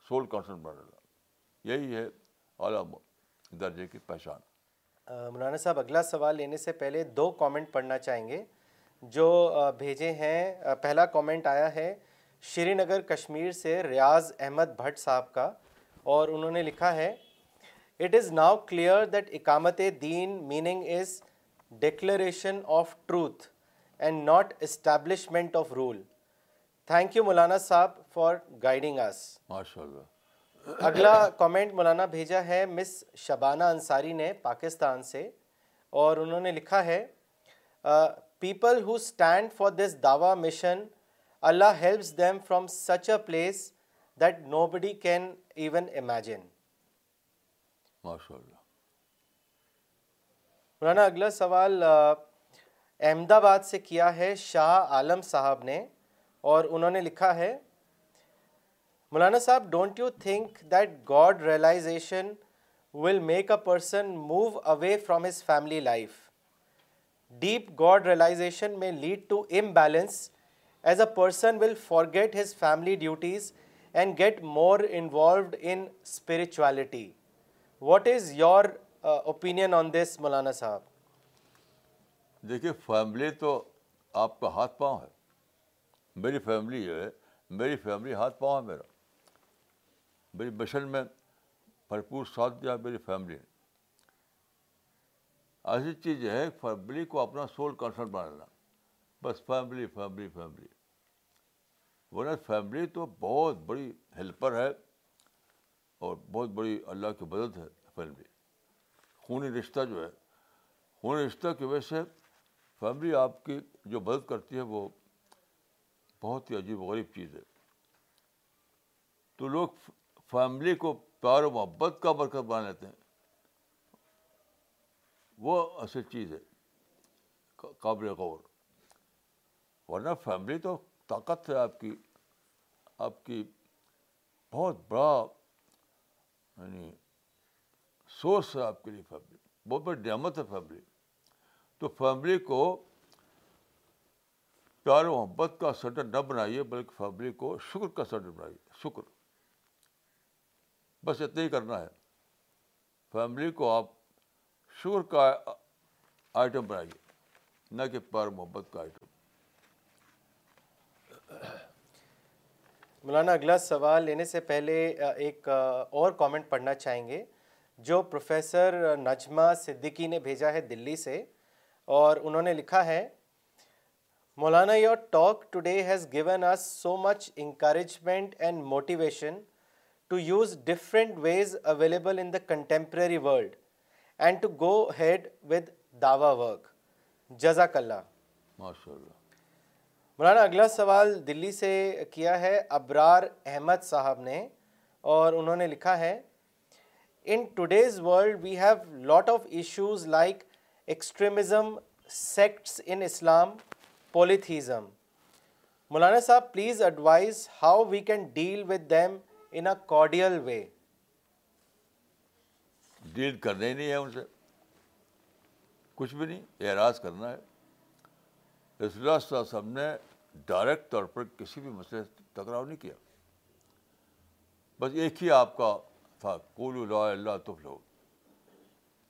سول کانسن بنا لینا۔ یہی ہے اعلیٰ درجے کی پہچان۔ مولانا صاحب، اگلا سوال لینے سے پہلے دو کامنٹ پڑھنا چاہیں گے۔ جو بھیجے ہیں پہلا کامنٹ آیا ہے، شری نگر کشمیر سے ریاض احمد بھٹ صاحب کا اور انہوں نے لکھا ہے it is now clear that iqamat deen meaning is declaration of truth and not establishment of rule thank you مولانا صاحب فار گائیڈنگ آس ماشاء اللہ اگلا کامنٹ مولانا بھیجا ہے مس شبانہ انصاری نے پاکستان سے اور انہوں نے لکھا ہے people who stand for this dawah mission Allah helps them from such a place that nobody can even imagine ماشاء اللہ مولانا، اگلا سوال احمد آباد سے کیا ہے شاہ عالم صاحب نے؟ اور انہوں نے لکھا ہے، مولانا صاحب don't you think that God realization will make a person move away from his family life deep God realization may lead to imbalance as a person will forget his family duties and get more involved in spirituality what is your opinion on this مولانا صاحب دیکھیے family تو آپ کا ہاتھ پاؤں ہے۔ میری family جو ہے، میری فیملی ہاتھ پاؤں ہے میرا۔ میری مشن میں بھرپور ساتھ دیا میری فیملی نے۔ ایسی چیز ہے فیملی کو اپنا سول کنسرن بنا لینا۔ بس فیملی فیملی فیملی ورنہ فیملی تو بہت بڑی ہیلپر ہے۔ اور بہت بڑی اللہ کی مدد ہے فیملی خونی رشتہ جو ہے خونی رشتہ کی وجہ سے فیملی آپ کی جو مدد کرتی ہے وہ بہت ہی عجیب و غریب چیز ہے۔ تو لوگ فیملی کو پیار و محبت کا برکت بنا لیتے ہیں۔ وہ اصل چیز ہے، قابل غور۔ ورنہ فیملی تو طاقت ہے آپ کی آپ کی بہت بڑا یعنی سورس ہے آپ کے لیے فیملی بہت بڑی نعمت ہے فیملی تو فیملی کو پیار و محبت کا سٹر نہ بنائیے، بلکہ فیملی کو شکر کا سٹر بنائیے، شکر۔ بس اتنا ہی کرنا ہے۔ فیملی کو آپ شکر کا آئٹم بنائیے، نہ کہ پیار محبت کا آئٹم۔ مولانا، اگلا سوال لینے سے پہلے ایک اور کامنٹ پڑھنا چاہیں گے، جو پروفیسر نجمہ صدیقی نے بھیجا ہے دلی سے، اور انہوں نے لکھا ہے، مولانا your talk today has given us so much encouragement and motivation to use different ways available in the contemporary world and to go ahead with dawah work جزاک اللہ ماشاء اللہ مولانا، اگلا سوال دلی سے کیا ہے؟ ابرار احمد صاحب نے، اور انہوں نے لکھا ہے in today's world we have lot of issues like extremism sects in Islam polytheism مولانا صاحب please advise how we can deal with them in a cordial way deal کرنا ہی نہیں ہے ان سے۔ کچھ بھی نہیں اعراض کرنا ہے۔ رسول اللہ صلی اللہ علیہ وسلم نے ڈائریکٹ طور پر کسی بھی مسئلے سے ٹکراؤ نہیں کیا۔ بس ایک ہی آپ کا تھا کول لا اللہ تف لو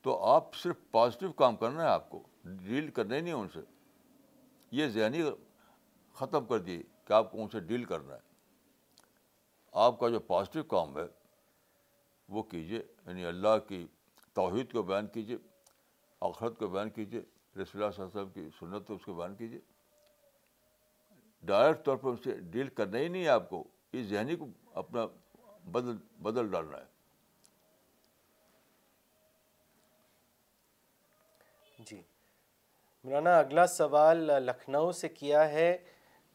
تو آپ صرف پازیٹیو کام کرنا ہے آپ کو ڈیل کرنا ہی نہیں ان سے۔ یہ ذہنی ختم کر دی کہ آپ کو ان سے ڈیل کرنا ہے۔ آپ کا جو پازیٹیو کام ہے، وہ کیجیے یعنی اللہ کی توحید کو بیان کیجیے آخرت کو بیان کیجیے رسول اللہ صلی اللہ علیہ وسلم کی سنت اس کو بیان کیجیے ڈائریکٹ طور پر ان سے ڈیل کرنا ہی نہیں ہے آپ کو اس ذہنی کو اپنا بدل بدل ڈالنا ہے۔ جی۔ مولانا، اگلا سوال لکھنؤ سے کیا ہے؟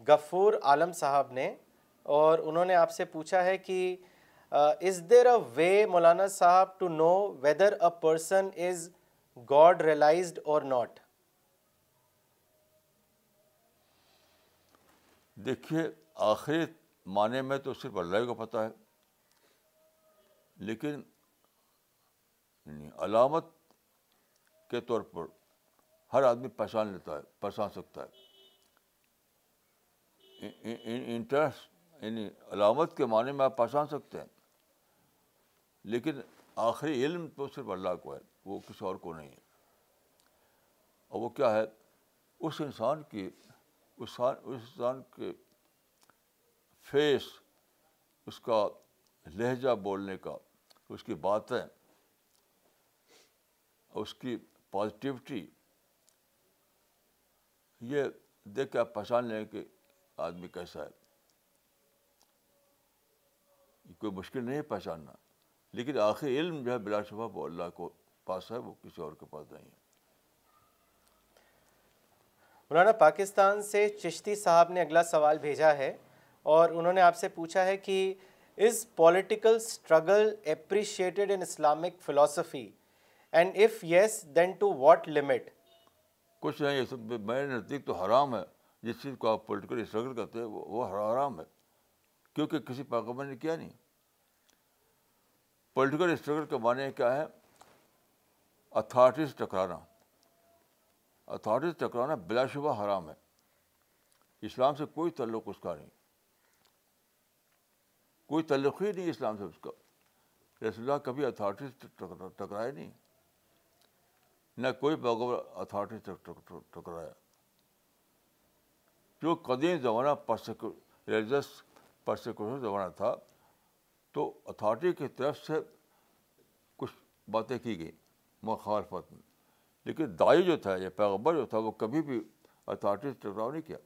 غفور عالم صاحب نے، اور انہوں نے آپ سے پوچھا ہے کہ از دیر اے وے مولانا صاحب to know whether a person is God realized or not دیکھیے، آخری معنی میں تو صرف اللہ کو پتہ ہے، لیکن یعنی علامت کے طور پر ہر آدمی پہچان لیتا ہے، پہچان سکتا ہے۔ انٹرسٹ یعنی علامت کے معنی میں آپ پہچان سکتے ہیں، لیکن آخری علم تو صرف اللہ کو ہے، وہ کسی اور کو نہیں ہے۔ اور وہ کیا ہے؟ اس انسان کی اس انسان کے فیس اس کا لہجہ بولنے کا، اس کی باتیں، اس کی پازیٹیوٹی یہ دیکھ کے آپ پہچان لیں کہ آدمی کیسا ہے۔ کوئی مشکل نہیں ہے پہچاننا لیکن آخر علم جو ہے بلا شبہ وہ اللہ کو پاس ہے، وہ کسی اور کے پاس نہیں ہے۔ مولانا پاکستان سے چشتی صاحب نے اگلا سوال بھیجا ہے اور انہوں نے آپ سے پوچھا ہے کہ is political struggle appreciated in Islamic philosophy and if yes then to what limit کچھ نہیں، یہ سب میرے نزدیک تو حرام ہے۔ جس چیز کو آپ پولیٹیکل اسٹرگل کرتے ہیں، وہ حرام ہے۔ کیونکہ کسی پیغمبر نے کیا نہیں۔ پولیٹیکل اسٹرگل کے معنی کیا ہے؟ اتھارٹیز ٹکرانا۔ اتھارٹیز ٹکرانا بلا شبہ حرام ہے۔ اسلام سے کوئی تعلق اس کا نہیں۔ کوئی تعلق ہی نہیں اسلام سے اس کا۔ رسول اللہ کبھی اتھارٹیز ٹکرائے نہیں۔ نہ کوئی پیغمبر اتھارٹی ٹکرایا۔ جو قدیم زمانہ ریلیجس پرسیکوشن زمانہ تھا، تو اتھارٹی کی طرف سے کچھ باتیں کی گئیں، مخالفت میں۔ لیکن دائی جو تھا یا پیغبر جو تھا وہ کبھی بھی اتھارٹی سے ٹکراؤ نہیں کیا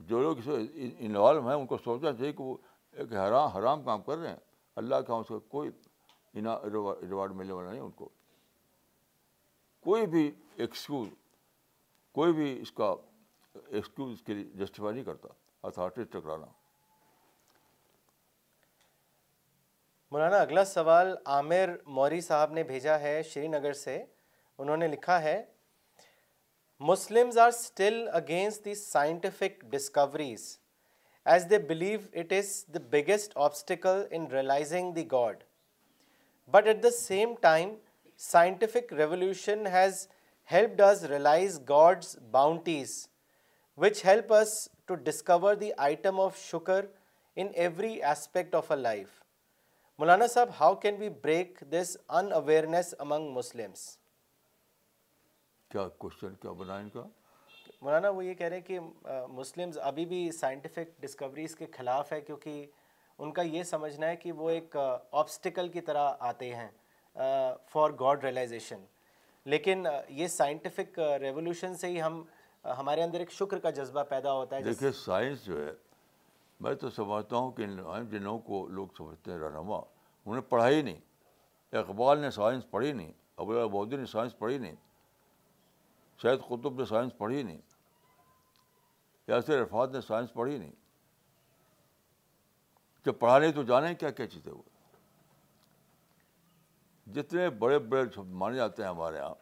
جو لوگ اس میں انوالو ہیں ان کو سوچنا چاہیے کہ وہ ایک حرام حرام کام کر رہے ہیں اللہ کا اس کا کوئی ریوارڈ ملنے والا نہیں ان کو کوئی بھی ایکسکیوز کوئی بھی اس کا ایکسکیوز اس کے لیے جسٹیفائی نہیں کرتا اتھارٹی سے ٹکرانا مولانا اگلا سوال عامر موری صاحب نے بھیجا ہے شری نگر سے انہوں نے لکھا ہے Muslims are still against the scientific discoveries as they believe it is the biggest obstacle in realising the God but at the same time scientific revolution has help does realise God's bounties which help us to discover the item of shukr in every aspect of our life Maulana sahib how can we break this unawareness among Muslims کیا question کیا بنا ان کا؟ مولانا وہ یہ کہہ رہے ہیں کہ مسلمز ابھی بھی سائنٹیفک ڈسکوریز کے خلاف ہے کیونکہ ان کا یہ سمجھنا ہے کہ وہ ایک آبسٹیکل کی طرح آتے ہیں فار گاڈ ریئلائزیشن لیکن یہ سائنٹیفک ریولیوشن سے ہی ہم ہمارے اندر ایک شکر کا جذبہ پیدا ہوتا ہے۔ دیکھیے سائنس جو ہے میں تو سمجھتا ہوں کہ جنہوں کو لوگ سمجھتے ہیں رہنما انہوں نے پڑھائی نہیں اقبال نے سائنس پڑھی نہیں ابو البودی نے سائنس پڑھی نہیں۔ شاید قطب نے سائنس پڑھی نہیں یاسر عرفات نے سائنس پڑھی نہیں۔ جب پڑھا نہیں تو جانے کیا کیا چیز ہے وہ۔ جتنے بڑے بڑے مانے جاتے ہیں ہمارے یہاں،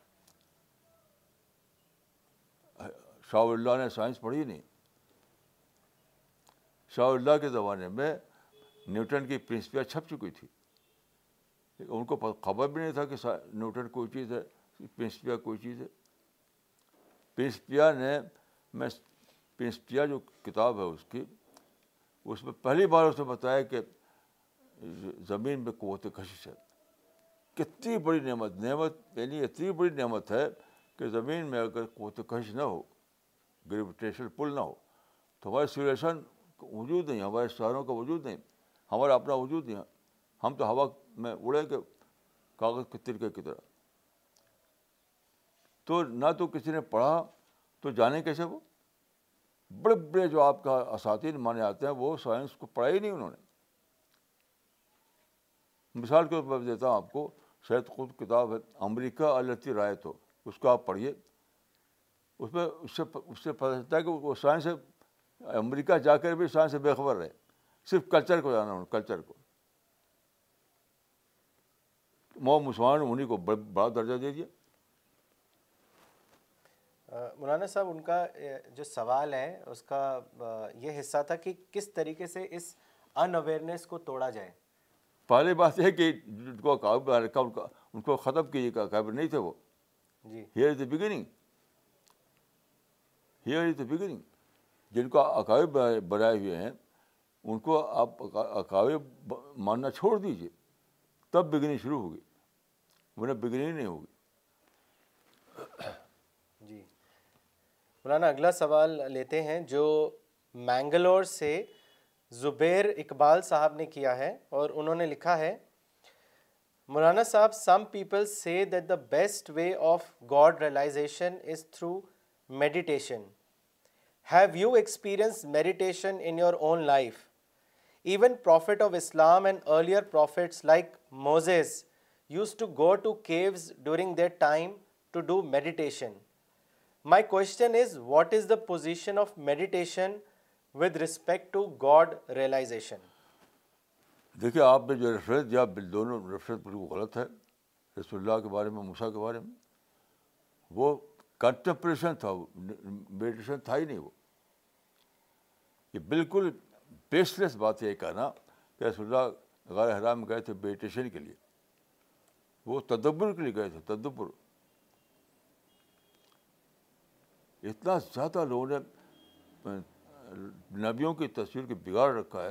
شاہ اللہ نے سائنس پڑھی نہیں۔ شاہ اللہ کے زمانے میں نیوٹن کی پرنسپیا چھپ چکی تھی ان کو خبر بھی نہیں تھا کہ نیوٹن کوئی چیز ہے پرنسپیا کوئی چیز ہے۔ پرنسپیا نے، میں پرنسپیا جو کتاب ہے اس کی، اس میں پہلی بار اس نے بتایا کہ زمین میں قوت کشش ہے۔ کتنی بڑی نعمت نعمت یعنی اتنی بڑی نعمت ہے کہ زمین میں اگر قوت کش نہ ہو گریویٹیشن پل نہ ہو، تو ہمارے سولیشن وجود نہیں، ہمارے شہروں کا وجود نہیں، ہمارا اپنا وجود نہیں۔ ہم تو ہوا میں اڑے گے کاغذ کے ترکے کی طرح۔ تو نہ تو کسی نے پڑھا، تو جانے کیسے وہ؟ بڑے بڑے جو آپ کا اساتین مانے آتے ہیں، وہ سائنس کو پڑھا ہی نہیں انہوں نے۔ مثال کے طور پر دیتا ہوں آپ کو، شاید خود کتاب ہے، امریکہ التی رائے تو، اس کو آپ پڑھیے۔ اس میں اس سے اس سے پتہ چلتا ہے کہ وہ سائنس امریکہ جا کر بھی سائنس سے بے خبر رہے۔ صرف کلچر کو جانا کلچر کو۔ مو مسلمان انہیں کو بڑا درجہ دے دیا۔ مولانا صاحب ان کا جو سوال ہے اس کا یہ حصہ تھا کہ کس طریقے سے اس ان اویئرنیس کو توڑا جائے۔ پہلی بات یہ کہ ان کو ان کو ختم کیجیے گا قابل نہیں تھے وہ۔ جی۔ Here is the beginning here is the beginning جن کو عقائد بنائے ہوئے ہیں ان کو آپ اکاوے ماننا چھوڑ دیجیے۔ تب بگنی شروع ہوگی۔ ورنہ بگنی نہیں ہوگی جی مولانا، اگلا سوال لیتے ہیں جو مینگلور سے زبیر اقبال صاحب نے کیا ہے اور انہوں نے لکھا ہے، مولانا صاحب some people say that the best way of God realization is through meditation have you experience meditation in your own life even prophet of Islam and earlier prophets like Moses used to go to caves during that time to do meditation my question is what is the position of meditation with respect to God realization دیکھیے، آپ نے جو reference دیا دونوں reference بالکل غلط ہے۔ رسول اللہ کے بارے میں موسا کے بارے میں۔ وہ کنٹمپریشن تھا میڈیٹیشن تھا ہی نہیں وہ۔ یہ بالکل بیس لیس بات ہے، یہ کہنا کہ رسول اللہ غیر حرام گئے تھے میڈیٹیشن کے لیے۔ وہ تدبر کے لیے گئے تھے، تدبر۔ اتنا زیادہ لوگوں نے نبیوں کی تصویر کو بگاڑ رکھا ہے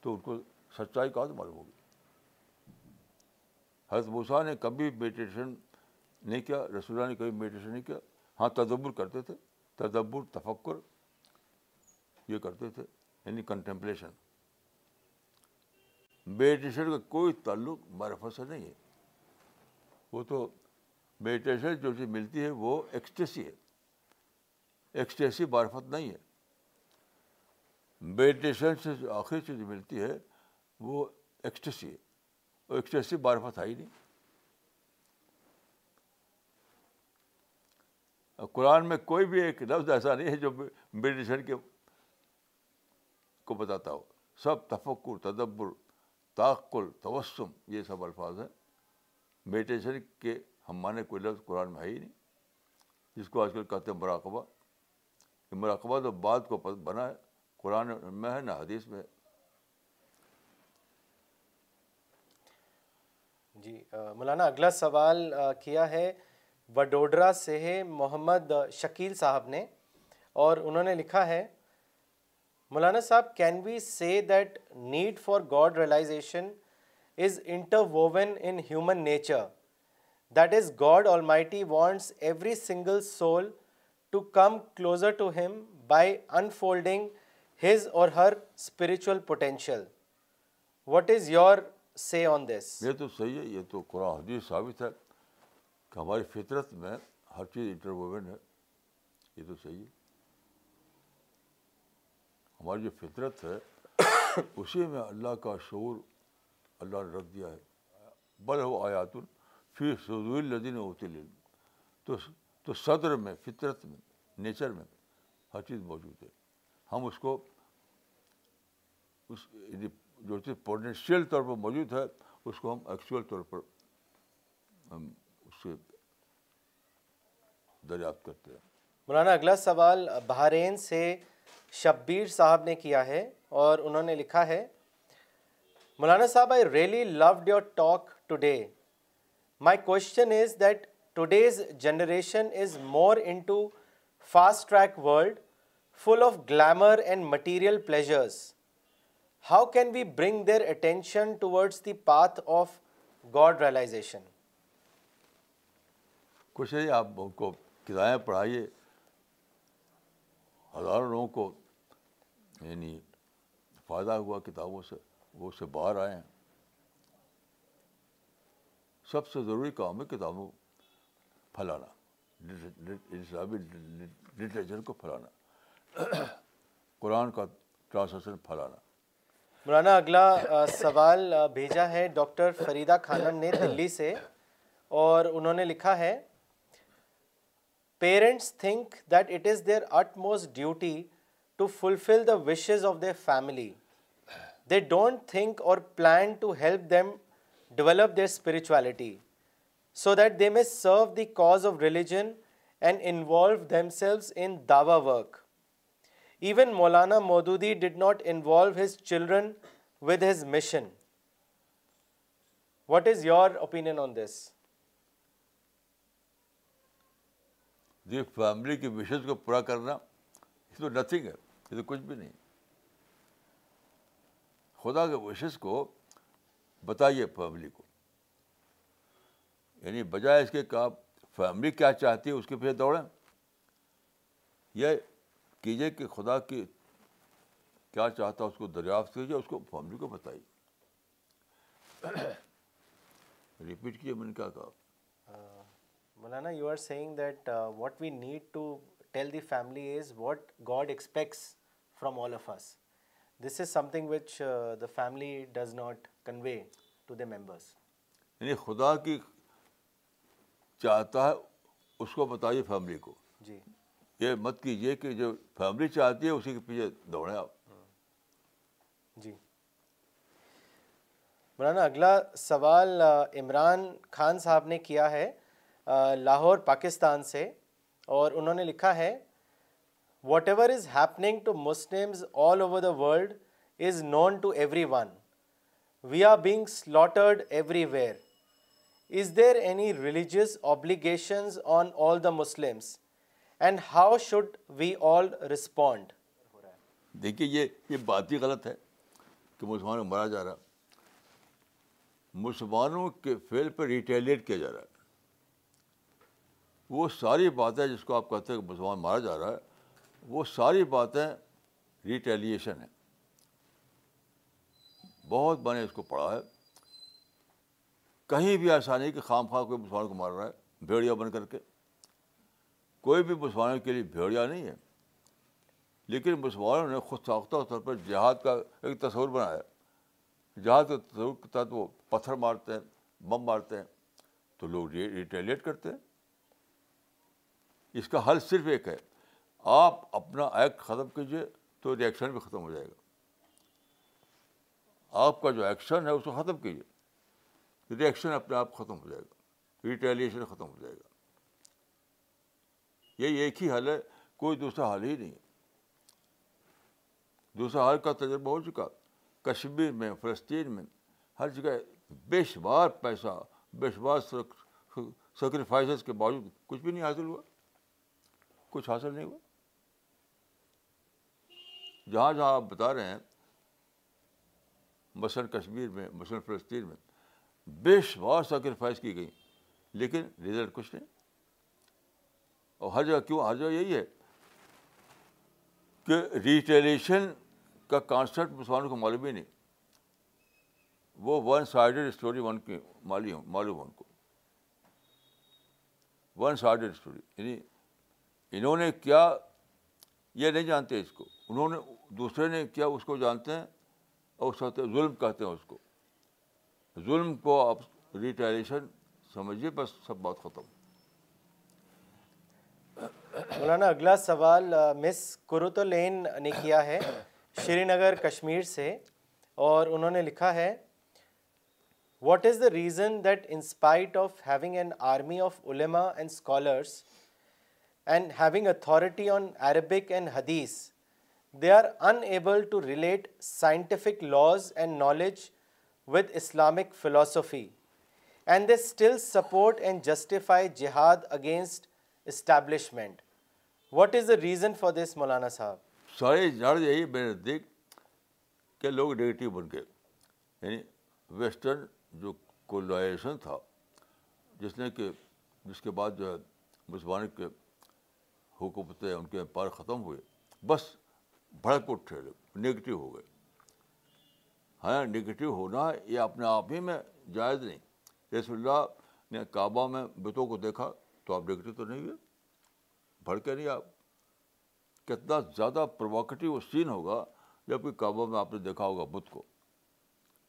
تو ان کو سچائی کہاں سے معلوم ہوگی؟ حضرت موسیٰ نے کبھی میڈیٹیشن نہیں کیا، رسول اللہ نے کبھی میڈیٹیشن نہیں کیا؟ ہاں تدبر کرتے تھے، تدبر، تفکر، یہ کرتے تھے یعنی کنٹمپلیشن میڈیٹیشن کا کوئی تعلق معرفت سے نہیں ہے۔ وہ تو میڈیٹیشن جو چیز ملتی ہے، وہ ایکسٹیسی ہے۔ ایکسٹیسی معرفت نہیں ہے۔ میڈیٹیشن سے جو آخری چیز ملتی ہے، وہ ایکسٹیسی ہے۔ وہ ایکسٹیسی معرفت ہے ہی نہیں۔ قرآن میں کوئی بھی ایک لفظ ایسا نہیں ہے جو میڈیٹیشن کے کو بتاتا ہو۔ سب تفکر، تدبر تعقل توسم، یہ سب الفاظ ہیں۔ میڈیٹیشن کے ہم مانے کوئی لفظ قرآن میں ہے ہی نہیں، جس کو آج کل کہتے ہیں مراقبہ۔ یہ مراقبہ تو بعد کو بنا ہے، قرآن میں ہے، نہ حدیث میں جی مولانا، اگلا سوال کیا ہے؟ وڈوڈرا سے ہے محمد شکیل صاحب نے، اور انہوں نے لکھا ہے، مولانا صاحب can we say that need for God realization is interwoven in human nature that is God almighty wants every single soul to come closer to him by unfolding his or her spiritual potential what is your say on this یہ تو صحیح ہے، یہ تو قرآن حدیث ثابت ہے کہ ہماری فطرت میں ہر چیز انٹرووین ہے۔ یہ تو صحیح ہے۔ ہماری جو فطرت ہے، اسی میں اللہ کا شعور اللہ نے رکھ دیا ہے۔ بل ہو آیات پھر سضول الدین ہوتی تو تو صدر میں، فطرت میں، نیچر میں ہر چیز موجود ہے۔ ہم اس کو، اس یعنی جو چیز پوٹینشیل طور پر موجود ہے، اس کو ہم ایکچوئل طور پر ہم اس سے دریافت کرتے ہیں۔ مولانا، اگلا سوال، بحرین سے شبیر صاحب نے کیا ہے اور انہوں نے لکھا ہے، مولانا صاحب I really loved your talk today my question is that today's generation is more into fast track world full of glamour and material pleasures how can we bring their attention towards the path of God realization کچھ نہیں آپ ان کو کتابیں پڑھائیے ہزاروں لوگوں کو یعنی فائدہ ہوا کتابوں سے، وہ اس سے باہر آئے ہیں۔ سب سے ضروری کام ہے کتابوں پھیلانا اسلامی لٹریچر کو پھیلانا قرآن کا ٹرانسلیشن پھیلانا مولانا، اگلا سوال بھیجا ہے ڈاکٹر فریدہ خانم نے دلی سے اور انہوں نے لکھا ہے parents think that it is their utmost duty to fulfil the wishes of their family they don't think or plan to help them develop their spirituality so that they may serve the cause of religion and involve themselves in dawah work even Maulana Maududi did not involve his children with his mission what is your opinion on this یہ family کی wishes کو پورا کرنا یہ تو nothing ہے یہ تو کچھ بھی نہیں خدا کے وشز کو بتائیے فیملی کو یعنی بجائے اس کے کہ آپ فیملی کیا چاہتی ہے اس کے پیچھے دوڑیں یہ کیجیے کہ خدا کی کیا چاہتا ہے اس کو دریافت کیجیے اس کو فیملی کو بتائیے۔ ریپیٹ کیے میں نے کیا کہا۔ مولانا you are saying that what we need to tell the family is what God expects from all of us this is something which the family does not convey to the members یعنی خدا کی چاہتا ہے اس کو بتائیے family کو۔ جی۔ یہ مت کیجیے کہ جو فیملی چاہتی ہے اسی کے پیچھے دوڑیں آپ۔ جی۔ مولانا اگلا سوال عمران خان صاحب نے کیا ہے لاہور پاکستان سے اور انہوں نے لکھا ہے whatever is happening to Muslims all over the world is known to everyone we are being slaughtered everywhere is there any religious obligations on all the Muslims and how should we all respond دیکھیے، یہ یہ بات ہی غلط ہے کہ مسلمانوں کو مارا جا رہا مسلمانوں کے فیل پہ ریٹیلیٹ کیا جا رہا ہے۔ وہ ساری باتیں جس کو آپ کہتے ہیں کہ مسلمان مارا جا رہا ہے، وہ ساری باتیں ریٹیلیشن ہیں۔ بہت میں نے اس کو پڑھا ہے۔ کہیں بھی ایسا نہیں کہ خام خواہ کوئی مسلمانوں کو مار رہا ہے، بھیڑیا بن کر کے۔ کوئی بھی مسلمانوں کے لیے بھیڑیا نہیں ہے۔ لیکن مسلمانوں نے خود ساختہ طور پر جہاد کا ایک تصور بنایا۔ جہاد کے تصور کے تحت وہ پتھر مارتے ہیں، بم مارتے ہیں۔ تو لوگ ریٹیلیٹ کرتے ہیں۔ اس کا حل صرف ایک ہے۔ آپ اپنا ایکٹ ختم کیجیے تو ریئیکشن بھی ختم ہو جائے گا۔ آپ کا جو ایکشن ہے، اس کو ختم کیجیے ریئیکشن اپنے آپ ختم ہو جائے گا، ریٹیلیشن ختم ہو جائے گا۔ یہ ایک ہی حل ہے، کوئی دوسرا حل ہی نہیں۔ ہے دوسرا حل کا تجربہ ہو چکا۔ کشمیر میں، فلسطین میں ہر جگہ بے شمار پیسہ، بے شمار سیکریفائسز کے باوجود کچھ بھی نہیں حاصل ہوا۔ کچھ حاصل نہیں ہوا۔ جہاں جہاں آپ بتا رہے ہیں، مثلاً کشمیر میں، مثلاً فلسطین میں بے شمار سیکریفائس کی گئی لیکن رزلٹ کچھ نہیں۔ اور ہر جگہ کیوں؟ ہر جگہ یہی ہے کہ ریٹیلیشن کا کانسیپٹ مسلمانوں کو معلوم ہی نہیں۔ وہ ون سائڈیڈ اسٹوری ون کی معلوم ان کو۔ ون سائڈیڈ اسٹوری یعنی انہوں نے کیا یہ نہیں جانتے اس کو۔ انہوں نے، دوسرے نے کیا اس کو جانتے ہیں اور اس وقت ظلم کہتے ہیں اس کو۔ ظلم کو آپ ریٹائلیشن سمجھیے، بس سب بات ختم۔ مولانا، اگلا سوال مس کرتو لین نے کیا ہے شری نگر کشمیر سے اور انہوں نے لکھا ہے what is the reason that in spite of having an army of ulama and scholars and having authority on Arabic and hadith they are unable to relate scientific laws and knowledge with Islamic philosophy and they still support and justify jihad against establishment what is the reason for this مولانا صاحب سارے جڑ یہی میرے نزدیک کہ لوگ negative بن گئے یعنی ویسٹرن جو کولائزیشن تھا جس نے کہ جس کے بعد جو ہے مسلمان کے حکومتیں ان کے پار ختم ہوئے بس بھڑک اٹھے لوگ نگیٹو ہو گئے ہاں نگیٹو ہونا، یہ اپنے آپ ہی میں جائز نہیں۔ رسول اللہ نے کعبہ میں بتوں کو دیکھا، تو آپ نگیٹو تو نہیں ہوئے۔ بھڑکے نہیں آپ۔ کتنا زیادہ پرووکیٹیو سین ہوگا، جبکہ کعبہ میں آپ نے دیکھا ہوگا بدھ کو۔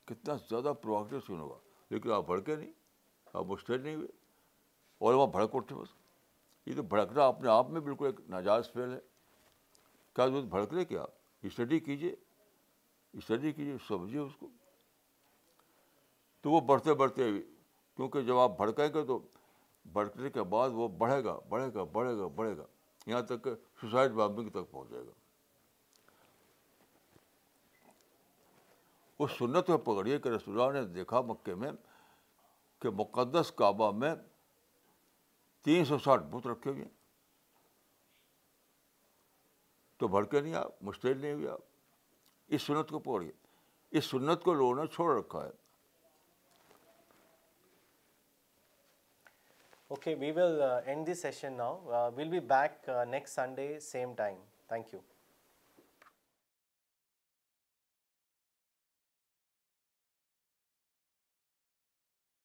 کتنا زیادہ پرووکیٹیو سین ہوگا۔ لیکن آپ بھڑکے نہیں، آپ مسٹیڈ نہیں ہوئے۔ اور وہاں بھڑک اٹھے بس۔ یہ تو بھڑکنا اپنے آپ میں بالکل ایک ناجائز فیل ہے۔ کیا ضرورت بھڑکنے کیا اسٹڈی کیجیے اسٹڈی کیجیے سمجھیے اس کو۔ تو وہ بڑھتے بڑھتے کیونکہ جب آپ بھڑکیں گے تو بڑھنے کے بعد وہ بڑھے گا بڑھے گا بڑھے گا بڑھے گا، یہاں تک کہ سوسائڈ بامبنگ تک پہنچ جائے گا۔ اس سنت کو پکڑیے کہ رسول اللہ نے دیکھا مکے میں کہ مقدس کعبہ میں تین سو ساٹھ بت رکھے ہوئے تو بھڑکے نہیں آپ مشتعل نہیں ہوئے آپ اس سنت کو پوڑی اس سنت کو لوگوں نے چھوڑ رکھا ہے۔ Okay we will end this session now we'll be back next Sunday same time thank you